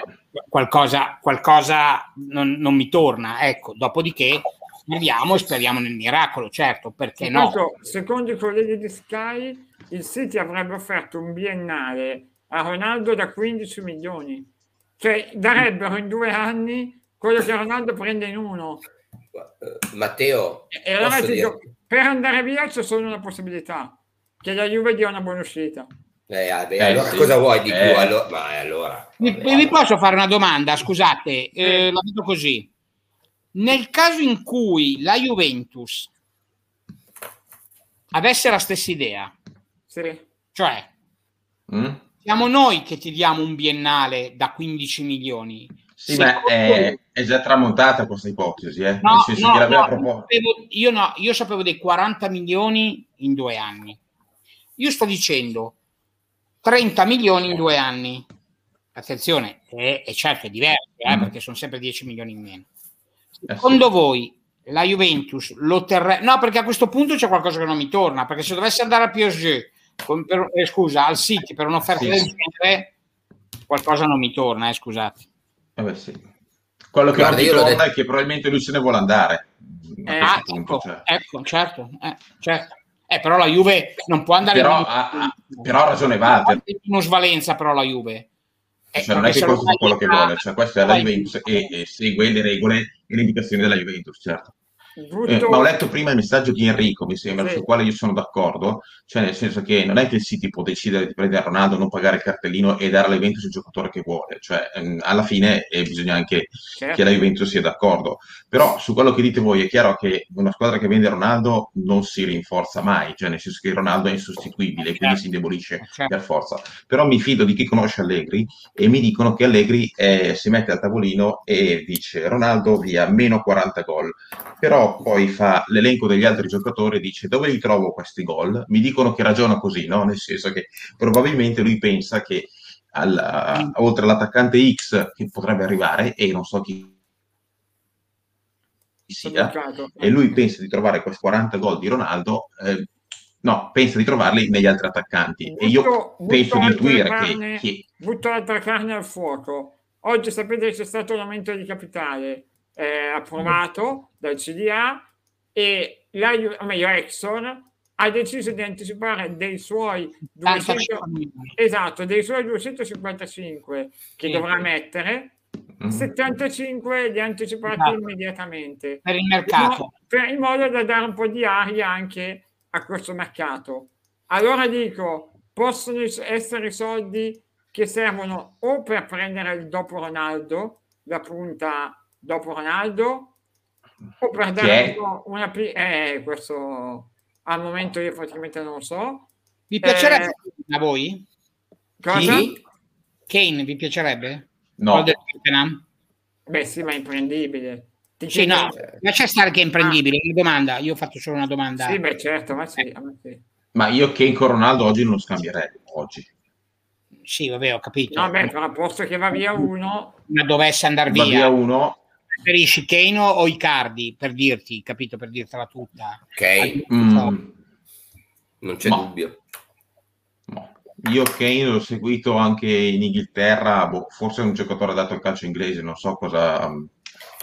Speaker 1: qualcosa, qualcosa non, non, mi torna. Ecco, dopodiché speriamo e speriamo nel miracolo, certo, perché no?
Speaker 3: Secondo i colleghi di Sky, il City avrebbe offerto un biennale a Ronaldo da 15 milioni. Cioè darebbero in due anni quello che Ronaldo prende in uno.
Speaker 4: Matteo,
Speaker 3: e allora dico, per andare via c'è solo una possibilità, che la Juve dia una buona uscita.
Speaker 4: Eh, vabbè, eh, allora sì. cosa vuoi di eh. più? Allora, ma allora,
Speaker 1: vi, vi, posso fare una domanda? Scusate, eh, la vedo così. Nel caso in cui la Juventus avesse la stessa idea,
Speaker 3: sì.
Speaker 1: cioè mm? Siamo noi che ti diamo un biennale da 15 milioni.
Speaker 2: Sì, ma è, è, già tramontata questa ipotesi, eh? No, no,
Speaker 1: no, io, sapevo, io, no, io sapevo dei 40 milioni in due anni. Io sto dicendo 30 milioni in due anni. Attenzione, è, è certo, è diverso, eh, mm. perché sono sempre 10 milioni in meno. Secondo eh sì. voi la Juventus lo terrebbe? No, perché a questo punto c'è qualcosa che non mi torna, perché se dovesse andare a PSG per, eh, scusa, al City per un'offerta sì. del genere qualcosa non mi torna, eh, scusate.
Speaker 2: Eh beh, sì. Quello che
Speaker 4: Guarda,
Speaker 2: non torna
Speaker 4: detto-
Speaker 2: è che probabilmente lui se ne vuole andare.
Speaker 3: Eh,
Speaker 1: Ah,
Speaker 2: punto,
Speaker 1: ecco,
Speaker 2: cioè.
Speaker 1: ecco, certo, eh, certo. Eh, però la Juve non può andare
Speaker 2: Però
Speaker 1: in-
Speaker 2: ha- però ha ragione Walter.
Speaker 1: uno svalenza però la Juve. Eh,
Speaker 2: Cioè, non è che questo fa quello che vuole, cioè, questa è la Juventus e, e segue le regole e le indicazioni della Juventus, certo.
Speaker 3: Brutto-
Speaker 2: Eh, ma ho letto prima il messaggio di Enrico, mi sembra,
Speaker 3: Sì.
Speaker 2: sul quale io sono d'accordo, cioè nel senso che non è che il City può decidere di prendere Ronaldo, non pagare il cartellino e dare alla Juventus il giocatore che vuole, cioè ehm, alla fine eh, bisogna anche
Speaker 3: certo.
Speaker 2: che la Juventus sia d'accordo. Però su quello che dite voi è chiaro che una squadra che vende Ronaldo non si rinforza mai, cioè nel senso che Ronaldo è insostituibile, quindi
Speaker 1: Certo.
Speaker 2: si indebolisce
Speaker 1: Certo.
Speaker 2: per forza. Però mi fido di chi conosce Allegri e mi dicono che Allegri eh, si mette al tavolino e dice Ronaldo via meno 40 gol, però poi fa l'elenco degli altri giocatori e dice dove li trovo questi gol? Mi dicono che ragiona così, no? Nel senso che probabilmente lui pensa che al- oltre all'attaccante X che potrebbe arrivare e non so chi sia, e lui pensa di trovare questi 40 gol di Ronaldo, eh, no, pensa di trovarli negli altri attaccanti. e io
Speaker 3: Butto-
Speaker 2: penso di
Speaker 3: butto
Speaker 2: intuire
Speaker 3: altre
Speaker 2: che,
Speaker 3: carne-
Speaker 2: che-
Speaker 3: butto altra carne al fuoco. Oggi sapete che c'è stato un aumento di capitale eh, approvato dal CDA e la, o meglio Exxon ha deciso di anticipare dei suoi 200,
Speaker 1: 85 milioni.
Speaker 3: esatto, dei suoi 255 che
Speaker 1: Sì.
Speaker 3: dovrà mettere,
Speaker 2: Mm.
Speaker 3: 75 li ha anticipati
Speaker 1: Esatto.
Speaker 3: immediatamente
Speaker 1: per il mercato.
Speaker 3: Per- in modo da dare un po' di aria anche a questo mercato. Allora dico, possono es- essere soldi che servono o per prendere il dopo Ronaldo, la punta dopo Ronaldo, o per dare una, pi- eh, questo al momento io praticamente non lo so.
Speaker 1: Vi piacerebbe
Speaker 3: Eh,
Speaker 1: a voi?
Speaker 3: Cosa?
Speaker 4: Chi?
Speaker 1: Kane vi piacerebbe?
Speaker 2: no?
Speaker 3: Beh, sì, ma è imprendibile. Ti
Speaker 1: Sì, no,
Speaker 3: chiedo-
Speaker 1: lascia stare che è imprendibile. Una domanda, io ho fatto solo una domanda.
Speaker 3: Sì, beh, certo, ma sì, ma sì.
Speaker 2: ma io Kane con Ronaldo oggi non lo scambierei. Oggi.
Speaker 1: Sì, vabbè, ho capito.
Speaker 3: No, beh, però posto che va via uno,
Speaker 1: Ma dovesse andare
Speaker 2: Va
Speaker 1: via,
Speaker 2: via uno.
Speaker 1: Preferisci Kane o Icardi per dirti, capito? Per dirtela tutta.
Speaker 4: Ok,
Speaker 2: Mm,
Speaker 4: non c'è
Speaker 2: Ma-
Speaker 4: dubbio.
Speaker 2: Io Kane l'ho seguito anche in Inghilterra, boh, forse è un giocatore adatto al calcio inglese, non so cosa mm,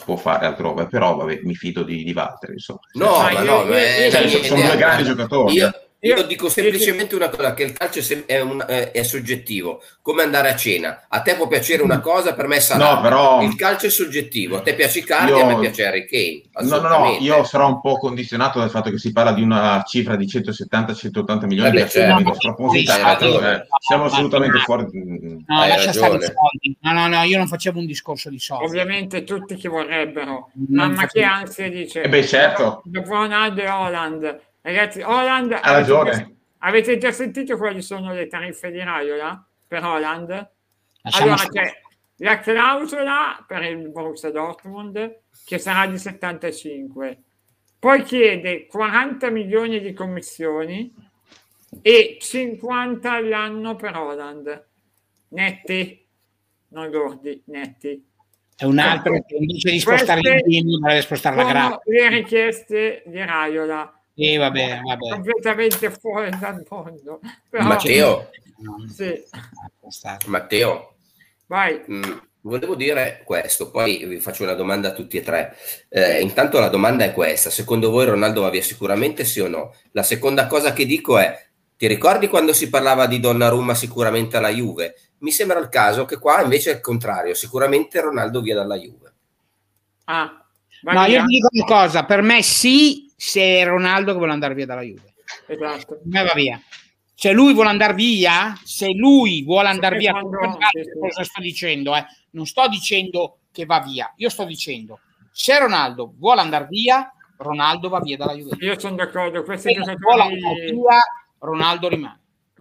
Speaker 2: può fare altrove, però vabbè, mi fido di, di Walter, insomma.
Speaker 4: No,
Speaker 3: Ma
Speaker 4: ma
Speaker 3: io-
Speaker 4: no,
Speaker 3: io-
Speaker 2: Cioè,
Speaker 3: io-
Speaker 2: sono
Speaker 4: niente,
Speaker 2: due grandi giocatori.
Speaker 4: Io, io
Speaker 3: Io-
Speaker 4: dico semplicemente una cosa, che il calcio è, un- è- soggettivo, come andare a cena. A te può piacere una cosa, per me sarà.
Speaker 2: No, però-
Speaker 4: Il calcio è soggettivo, a te piace Icardi,
Speaker 2: Io-
Speaker 4: a me piace Harry Kane.
Speaker 2: No, no, no, io sarò un po' condizionato dal fatto che si parla di una cifra di 170-180 milioni,
Speaker 4: Vabbè,
Speaker 2: perché
Speaker 4: certo.
Speaker 2: spropositata, eh, siamo assolutamente
Speaker 1: ma-
Speaker 2: fuori.
Speaker 1: No,
Speaker 4: Hai
Speaker 1: lascia stare i soldi. No, no, no, io non facevo un discorso di soldi.
Speaker 3: ovviamente tutti che vorrebbero.
Speaker 1: Non
Speaker 3: Mamma che ansia dice.
Speaker 2: Eh beh, certo.
Speaker 3: Dopo Ronaldo e Holland. Ragazzi, Holland...
Speaker 2: Ha
Speaker 3: avete
Speaker 2: ragione.
Speaker 3: già- Avete già sentito quali sono le tariffe di Raiola per Holland?
Speaker 1: Lasciamo
Speaker 3: allora c'è la clausola per il Borussia Dortmund che sarà di 75. Poi chiede 40 milioni di commissioni e 50 all'anno per Holland. Netti, non lordi, netti.
Speaker 1: È un altro che invece di spostare il bimbo dovrebbe spostare la grappa.
Speaker 3: le richieste di Raiola.
Speaker 1: Sì, vabbè, vabbè.
Speaker 3: Completamente fuori dal mondo. Però,
Speaker 4: Matteo,
Speaker 3: Sì.
Speaker 4: Matteo,
Speaker 3: vai.
Speaker 4: Mm, Volevo dire questo, poi vi faccio una domanda a tutti e tre. Eh, intanto la domanda è questa: secondo voi Ronaldo va via sicuramente sì o no? La seconda cosa che dico è: ti ricordi quando si parlava di Donnarumma sicuramente alla Juve? Mi sembra il caso che qua invece è il contrario, sicuramente Ronaldo via dalla Juve.
Speaker 3: Ah,
Speaker 1: No, io ti dico una cosa, per me sì, se è Ronaldo che vuole andare via dalla Juve.
Speaker 3: Esatto.
Speaker 1: Me va via. Se lui vuole andare via, se lui vuole andare via,
Speaker 3: quando-
Speaker 1: cosa sto dicendo, eh. non sto dicendo che va via, io sto dicendo se Ronaldo vuole andare via, Ronaldo va via dalla Juve.
Speaker 3: Io sono d'accordo, questi
Speaker 1: Se vuole andare
Speaker 3: giocatori,
Speaker 1: via, Ronaldo rimane.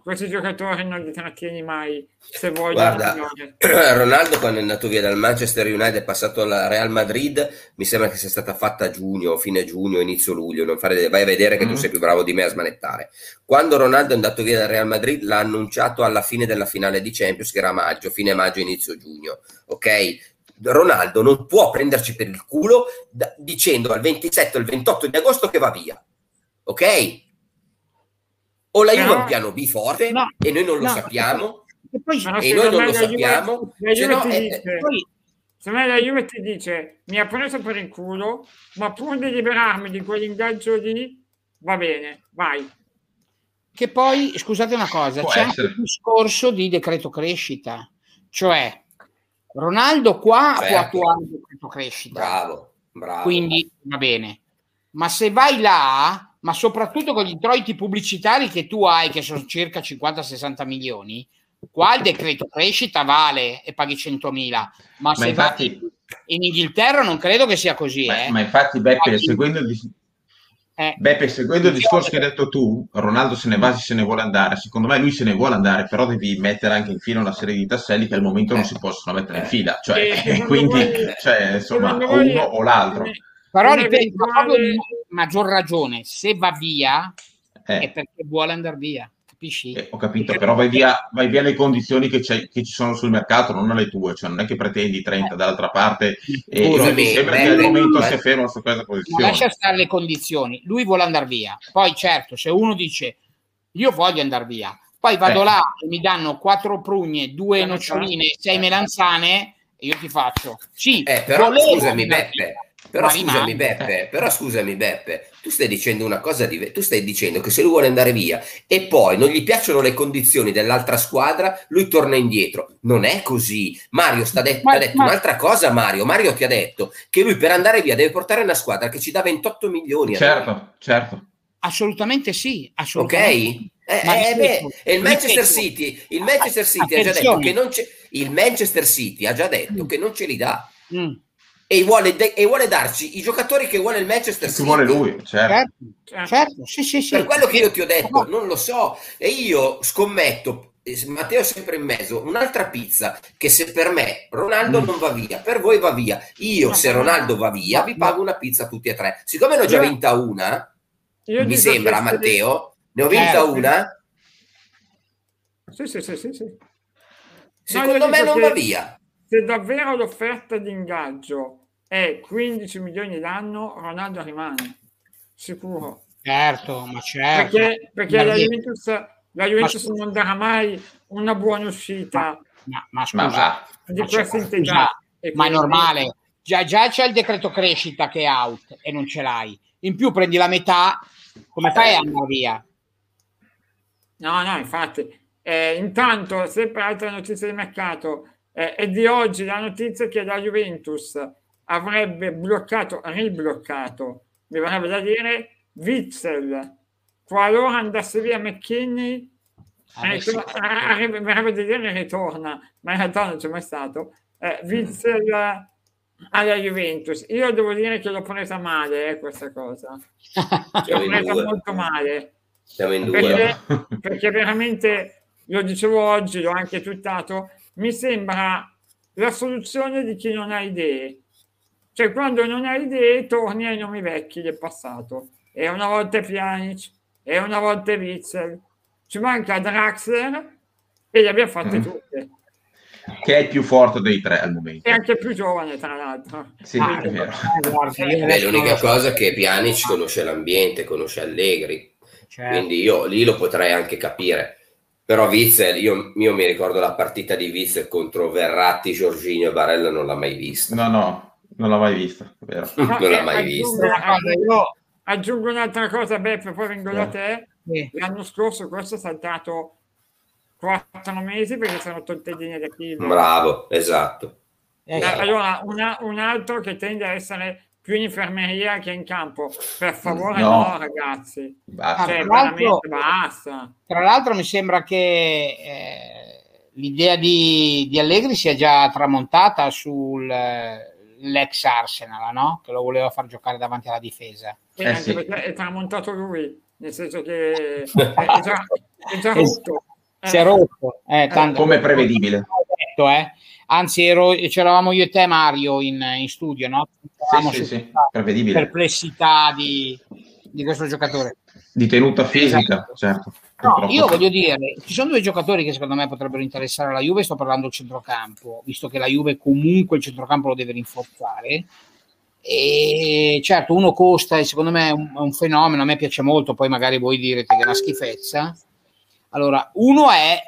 Speaker 3: Questi giocatori non li trattieni mai se vogliono
Speaker 4: Guarda. Ronaldo quando è andato via dal Manchester United è passato al Real Madrid, mi sembra che sia stata fatta a giugno, fine giugno, inizio luglio, non fare, vai a vedere che tu
Speaker 2: Mm.
Speaker 4: sei più bravo di me a smanettare. Quando Ronaldo è andato via dal Real Madrid l'ha annunciato alla fine della finale di Champions, che era maggio, fine maggio, inizio giugno, ok? Ronaldo non può prenderci per il culo da- dicendo al 27 o il 28 di agosto che va via, ok? O la Juve ha un piano B forte
Speaker 1: No,
Speaker 4: e noi non lo
Speaker 1: no,
Speaker 4: sappiamo.
Speaker 1: E poi,
Speaker 4: E noi non lo
Speaker 3: Juve-
Speaker 4: sappiamo,
Speaker 3: La
Speaker 4: se
Speaker 3: Juve
Speaker 4: no
Speaker 3: ti
Speaker 4: è-
Speaker 3: dice,
Speaker 1: poi-
Speaker 3: Se me la Juve ti dice mi ha preso per il culo, ma pur di liberarmi di quell'ingaggio lì, va bene, vai.
Speaker 1: Che poi, scusate una cosa,
Speaker 2: Può
Speaker 1: c'è
Speaker 2: essere.
Speaker 1: anche un discorso di decreto crescita, cioè Ronaldo qua può
Speaker 4: Certo.
Speaker 1: attuare il decreto crescita,
Speaker 4: Bravo, bravo.
Speaker 1: quindi va bene. Ma se vai là, ma soprattutto con gli introiti pubblicitari che tu hai, che sono circa 50-60 milioni, qua il decreto crescita vale e paghi 100.000, ma, se
Speaker 2: infatti-
Speaker 1: in Inghilterra non credo che sia così.
Speaker 2: Ma,
Speaker 1: eh.
Speaker 2: ma infatti, Beppe,
Speaker 1: Infatti-
Speaker 2: seguendo
Speaker 1: Eh,
Speaker 2: Beppe, seguendo il discorso che hai detto tu, Ronaldo se ne va, se ne vuole andare. Secondo me lui se ne vuole andare, però devi mettere anche in fila una serie di tasselli che al momento non si possono mettere in fila. Cioè, quindi, cioè, insomma, o uno o l'altro.
Speaker 1: Però ripeto, ma
Speaker 3: eventuale-
Speaker 1: di maggior ragione, se va via è
Speaker 2: Eh,
Speaker 1: perché vuole andare via, capisci?
Speaker 2: eh, ho capito, però vai via, vai via le condizioni che, c'è- che ci sono sul mercato, non le tue. Cioè, non è che pretendi 30 dall'altra parte e,
Speaker 1: Scusami,
Speaker 2: e mi sembra che
Speaker 4: Beppe,
Speaker 2: al momento
Speaker 4: eh.
Speaker 2: sia fermo su questa
Speaker 1: Ma
Speaker 2: posizione.
Speaker 1: lascia stare le condizioni, lui vuole andare via. Poi certo, se uno dice io voglio andare via, poi vado
Speaker 2: Eh.
Speaker 1: là e mi danno quattro prugne, due
Speaker 3: Eh,
Speaker 1: noccioline,
Speaker 3: certo.
Speaker 1: sei melanzane, e io ti faccio. Sì,
Speaker 4: Eh, però scusami Beppe,
Speaker 1: via,
Speaker 4: però
Speaker 1: ma
Speaker 4: scusami
Speaker 1: rimane.
Speaker 4: Beppe, però scusami Beppe, tu stai dicendo una cosa di... tu stai dicendo che se lui vuole andare via e poi non gli piacciono le condizioni dell'altra squadra, lui torna indietro. Non è così. Mario sta de-
Speaker 1: Ma-
Speaker 4: ti ha detto
Speaker 1: ma-
Speaker 4: un'altra cosa, Mario. Mario ti ha detto che lui per andare via deve portare una squadra che ci dà 28 milioni.
Speaker 2: Certo, certo.
Speaker 1: Assolutamente sì,
Speaker 4: Ok?
Speaker 1: assolutamente.
Speaker 4: Eh,
Speaker 1: Ma
Speaker 4: eh, beh, e il Manchester City, il Manchester City ha già detto che non c'è, il Manchester City ha già detto
Speaker 1: Mm.
Speaker 4: che non ce li dà
Speaker 1: Mm,
Speaker 4: e vuole, de- e vuole darci i giocatori che vuole il Manchester
Speaker 2: Ci
Speaker 4: City.
Speaker 2: vuole lui, certo.
Speaker 1: certo, certo, sì, sì, sì.
Speaker 4: Per quello che io ti ho detto,
Speaker 1: No,
Speaker 4: non lo so. E io scommetto, eh, Matteo sempre in mezzo, un'altra pizza che se per me Ronaldo
Speaker 2: Mm.
Speaker 4: non va via, per voi va via. Io se Ronaldo va via, vi pago una pizza tutti e tre. Siccome ne ho già vinta una,
Speaker 3: Io
Speaker 4: mi sembra
Speaker 3: che se-
Speaker 4: Matteo, ne ho vinta
Speaker 1: Certo.
Speaker 4: una,
Speaker 3: Sì, sì, sì, sì, sì.
Speaker 4: secondo me non
Speaker 3: che-
Speaker 4: va via.
Speaker 3: Se davvero l'offerta di ingaggio è 15 milioni l'anno, Ronaldo rimane. Sicuro.
Speaker 1: Certo, ma certo.
Speaker 3: Perché, perché
Speaker 1: Ma
Speaker 3: la Juventus, la Juventus
Speaker 1: scusa.
Speaker 3: non darà mai una buona uscita
Speaker 1: ma, ma scusa,
Speaker 2: Ma
Speaker 3: di
Speaker 1: ma
Speaker 3: questa. E
Speaker 1: ma è normale. Già, già c'è il decreto crescita che è out e non ce l'hai. In più prendi la metà, come fai a andare via?
Speaker 3: No, no, infatti. Eh, intanto, sempre altre notizie di mercato, eh, è di oggi la notizia che la Juventus avrebbe bloccato, ribloccato, mi verrebbe da dire, Witzel. Qualora andasse via McKinney,
Speaker 1: Ah,
Speaker 3: arri- mi verrebbe da dire ritorna, ma in realtà non c'è mai stato. Eh, Witzel alla Juventus. Io devo dire che l'ho presa male eh, questa cosa. L'ho presa
Speaker 4: due.
Speaker 3: molto male
Speaker 4: Siamo in
Speaker 3: perché,
Speaker 4: due.
Speaker 3: perché veramente lo dicevo oggi, l'ho anche twittato, mi sembra la soluzione di chi non ha idee. Cioè, quando non hai idee, torni ai nomi vecchi del passato. E una volta è Pjanic, e una volta Witzel. Ci manca Draxler e le abbiamo fatte
Speaker 2: Mm.
Speaker 3: tutte.
Speaker 2: Che è il più forte dei tre al momento.
Speaker 3: E anche più giovane, tra l'altro.
Speaker 2: Sì,
Speaker 1: Ah,
Speaker 2: è vero.
Speaker 1: eh,
Speaker 4: Beh, l'unica cosa è che Pjanic conosce l'ambiente, conosce Allegri,
Speaker 1: Certo.
Speaker 4: quindi io lì lo potrei anche capire. Però Witzel, io, io mi ricordo la partita di Witzel contro Verratti, Giorginio e Barella, non l'ha mai vista.
Speaker 2: No, no, non l'ho mai vista, vero.
Speaker 3: No,
Speaker 4: non l'ha
Speaker 3: e
Speaker 4: mai vista.
Speaker 1: Una cosa, io-
Speaker 3: Aggiungo un'altra cosa, Beppe, poi vengo da te.
Speaker 1: sì.
Speaker 3: L'anno scorso questo è saltato quattro mesi perché sono tolte linee da chilo.
Speaker 4: Bravo, esatto.
Speaker 1: Eh,
Speaker 3: Allora, una- un altro che tende a essere più in infermeria che in campo. Per favore,
Speaker 2: No.
Speaker 3: no, ragazzi.
Speaker 2: Basta.
Speaker 3: Cioè,
Speaker 1: tra l'altro-
Speaker 3: veramente basta.
Speaker 1: Tra l'altro mi sembra che eh, l'idea di, di Allegri sia già tramontata sull'ex Arsenal, no? Che lo voleva far giocare davanti alla difesa.
Speaker 3: E
Speaker 2: Eh,
Speaker 3: anche
Speaker 2: sì.
Speaker 3: perché è tramontato lui, nel senso che è già, è già rotto.
Speaker 1: Si è rotto. eh, tanto-
Speaker 2: Come prevedibile.
Speaker 1: detto, eh. Anzi, ero, c'eravamo io e te, Mario, in, in studio, no? Eravamo
Speaker 2: Sì, sì, sì, prevedibile.
Speaker 1: perplessità di, di questo giocatore.
Speaker 2: Di tenuta fisica,
Speaker 1: Esatto.
Speaker 2: certo.
Speaker 1: No, io voglio dire, ci sono due giocatori che secondo me potrebbero interessare la Juve, sto parlando del centrocampo, visto che la Juve comunque il centrocampo lo deve rinforzare. E certo, uno costa e secondo me è un, è un fenomeno, a me piace molto, poi magari voi direte che è una schifezza. Allora, uno è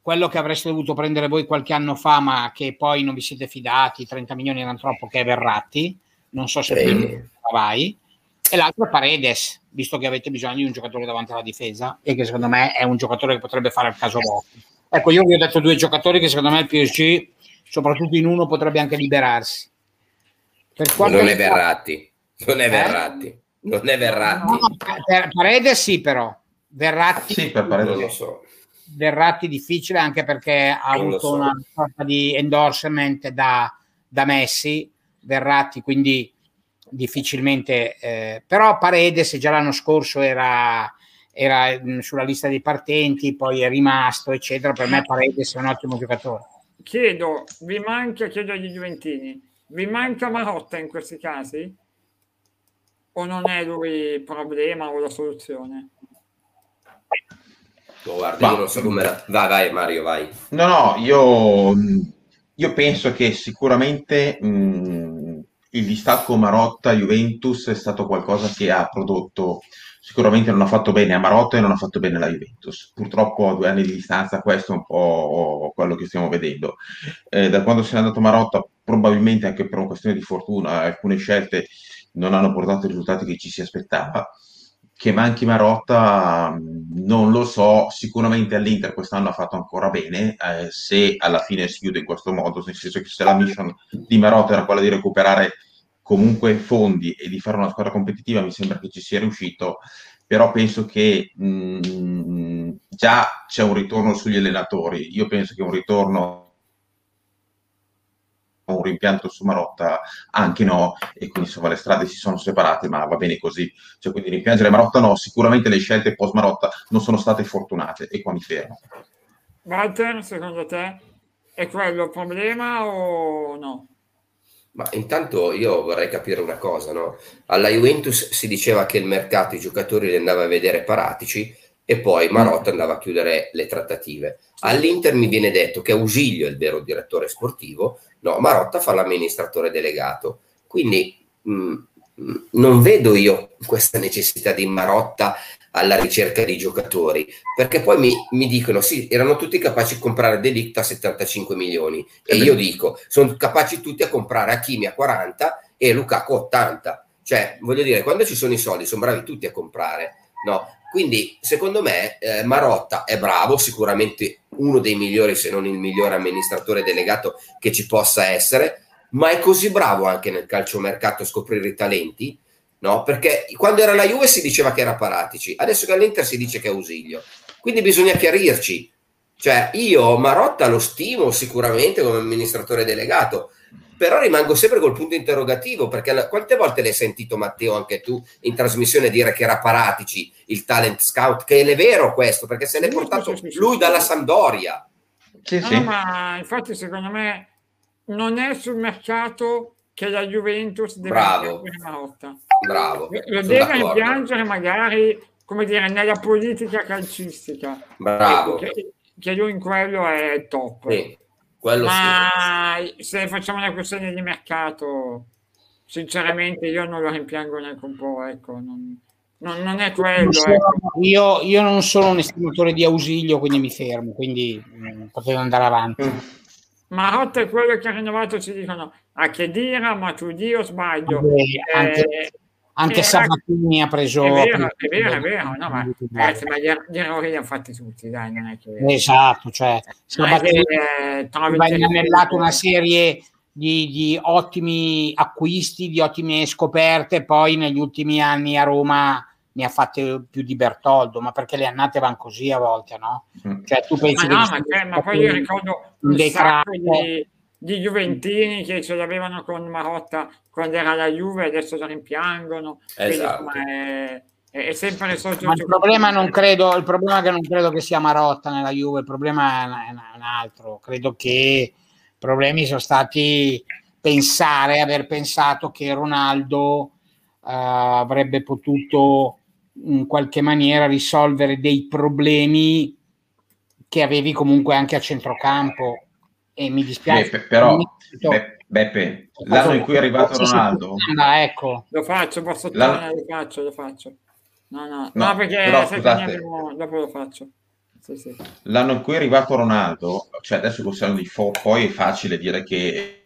Speaker 1: quello che avreste dovuto prendere voi qualche anno fa, ma che poi non vi siete fidati, 30 milioni erano troppo, che è Verratti, non so se
Speaker 4: Sì.
Speaker 1: vai, e l'altro è Paredes, visto che avete bisogno di un giocatore davanti alla difesa e che secondo me è un giocatore che potrebbe fare il caso vostro. Ecco, io vi ho detto due giocatori che secondo me il PSG, soprattutto in uno, potrebbe anche liberarsi. Per quanto
Speaker 4: Non è Verratti, non è Verratti, non è Verratti,
Speaker 1: No, per- Paredes sì, però. Verratti,
Speaker 2: Sì, per Paredes
Speaker 4: lo so.
Speaker 1: Verratti difficile anche perché ha
Speaker 4: Non
Speaker 1: avuto
Speaker 4: so.
Speaker 1: una sorta di endorsement da, da Messi, Verratti, quindi difficilmente, eh, però Paredes già l'anno scorso era, era mh, sulla lista dei partenti, poi è rimasto, eccetera. Per me Paredes è un ottimo giocatore.
Speaker 3: Chiedo, vi manca, chiedo agli Juventini, vi manca Marotta in questi casi? O non è lui il problema o la soluzione?
Speaker 4: No, guarda,
Speaker 2: Ma-
Speaker 4: io non so come la... Vai, vai Mario, vai.
Speaker 2: No, no, io, io penso che sicuramente mh, il distacco Marotta-Juventus è stato qualcosa che ha prodotto, sicuramente non ha fatto bene a Marotta e non ha fatto bene alla Juventus. Purtroppo a due anni di distanza questo è un po' quello che stiamo vedendo. Eh, da quando se n'è andato Marotta, probabilmente anche per una questione di fortuna, alcune scelte non hanno portato i risultati che ci si aspettava. Che manchi Marotta, mh, non lo so, sicuramente all'Inter quest'anno ha fatto ancora bene, eh, se alla fine si chiude in questo modo, nel senso che se la mission di Marotta era quella di recuperare comunque fondi e di fare una squadra competitiva, mi sembra che ci sia riuscito, però penso che mh, già c'è un ritorno sugli allenatori, io penso che un ritorno un rimpianto su Marotta anche no e quindi insomma le strade si sono separate ma va bene così cioè quindi rimpiangere Marotta no sicuramente le scelte post Marotta non sono state fortunate e qua mi fermo
Speaker 3: Walter, secondo te è quello il problema o no?
Speaker 4: Ma intanto io vorrei capire una cosa, no? Alla Juventus si diceva che il mercato i giocatori li andava a vedere paratici e poi Marotta andava a chiudere le trattative. All'Inter mi viene detto che Ausilio è il vero direttore sportivo, no, Marotta fa l'amministratore delegato. Quindi mh, mh, non vedo io questa necessità di Marotta alla ricerca di giocatori, perché poi mi, mi dicono sì, erano tutti capaci di comprare Delict a 75 milioni e io dico, sono capaci tutti a comprare Hakimi a 40 e Lukaku a 80. Cioè, voglio dire, quando ci sono i soldi sono bravi tutti a comprare, no? Quindi, secondo me, eh, Marotta è bravo, sicuramente uno dei migliori, se non il migliore amministratore delegato che ci possa essere, ma è così bravo anche nel calciomercato a scoprire i talenti, no? Perché quando era la Juve si diceva che era Paratici, adesso che all'Inter si dice che è Ausilio. Quindi bisogna chiarirci. Cioè, io Marotta lo stimo sicuramente come amministratore delegato, però rimango sempre col punto interrogativo perché quante volte l'hai sentito Matteo anche tu in trasmissione dire che era Paratici il talent scout che è vero questo perché se l'è
Speaker 3: Sì,
Speaker 4: portato
Speaker 3: sì, sì, sì,
Speaker 4: lui
Speaker 3: sì.
Speaker 4: dalla Sampdoria
Speaker 2: sì
Speaker 3: No,
Speaker 2: sì
Speaker 3: no, ma infatti secondo me non è sul mercato che la Juventus deve
Speaker 4: Bravo.
Speaker 3: Marotta.
Speaker 4: bravo
Speaker 3: Lo deve
Speaker 4: d'accordo.
Speaker 3: impiangere magari, come dire, nella politica calcistica.
Speaker 4: bravo
Speaker 3: che, che lui in quello è top.
Speaker 4: Sì, quello sì
Speaker 3: Ma se facciamo una questione di mercato, sinceramente io non lo rimpiango neanche un po', ecco, non, non- non è quello. ecco.
Speaker 1: Io, io non sono un estimatore di ausilio, quindi mi fermo, quindi mh, potete andare avanti.
Speaker 3: Marotta è quello che ha rinnovato, ci dicono, a che dira, ma tu Dio sbaglio.
Speaker 1: Eh, anche,
Speaker 3: Eh,
Speaker 1: anche
Speaker 3: eh,
Speaker 1: Sabatini ha preso...
Speaker 3: È vero, è vero, è vero, no, ma ragazzi, ma gli, er- gli errori li hanno fatti tutti, dai, non è che...
Speaker 1: Esatto, cioè
Speaker 3: è
Speaker 1: Sabatini
Speaker 3: che, eh,
Speaker 1: inanellato una serie di, di ottimi acquisti, di ottime scoperte, poi negli ultimi anni a Roma ne ha fatte più di Bertoldo, ma perché le annate vanno così a volte, no?
Speaker 2: Mm.
Speaker 1: Cioè tu pensi
Speaker 3: Ma no, ma, che- ma poi io ricordo un
Speaker 1: dei
Speaker 3: sacco di, di Juventini che ce l'avevano con Marotta quando era la Juve, adesso lo rimpiangono. Quindi,
Speaker 4: Esatto.
Speaker 3: insomma, è, è- sempre il solito
Speaker 1: Ma il problema non credo, il problema è che non credo che sia Marotta nella Juve, il problema è un, è un altro. Credo che i problemi sono stati pensare, aver pensato che Ronaldo eh, avrebbe potuto in qualche maniera risolvere dei problemi che avevi comunque anche a centrocampo. E mi dispiace.
Speaker 2: Beh, però
Speaker 1: Mi-
Speaker 2: Be- Beppe l'anno in cui è arrivato Ronaldo
Speaker 1: Ah, ecco.
Speaker 3: Lo faccio, posso
Speaker 2: La-
Speaker 3: lo faccio, lo faccio. No, no,
Speaker 2: No,
Speaker 3: no, perché
Speaker 2: però scusate.
Speaker 3: abbiamo- dopo lo faccio.
Speaker 2: sì, sì. L'anno in cui è arrivato Ronaldo, cioè adesso possiamo di fo- poi è facile dire che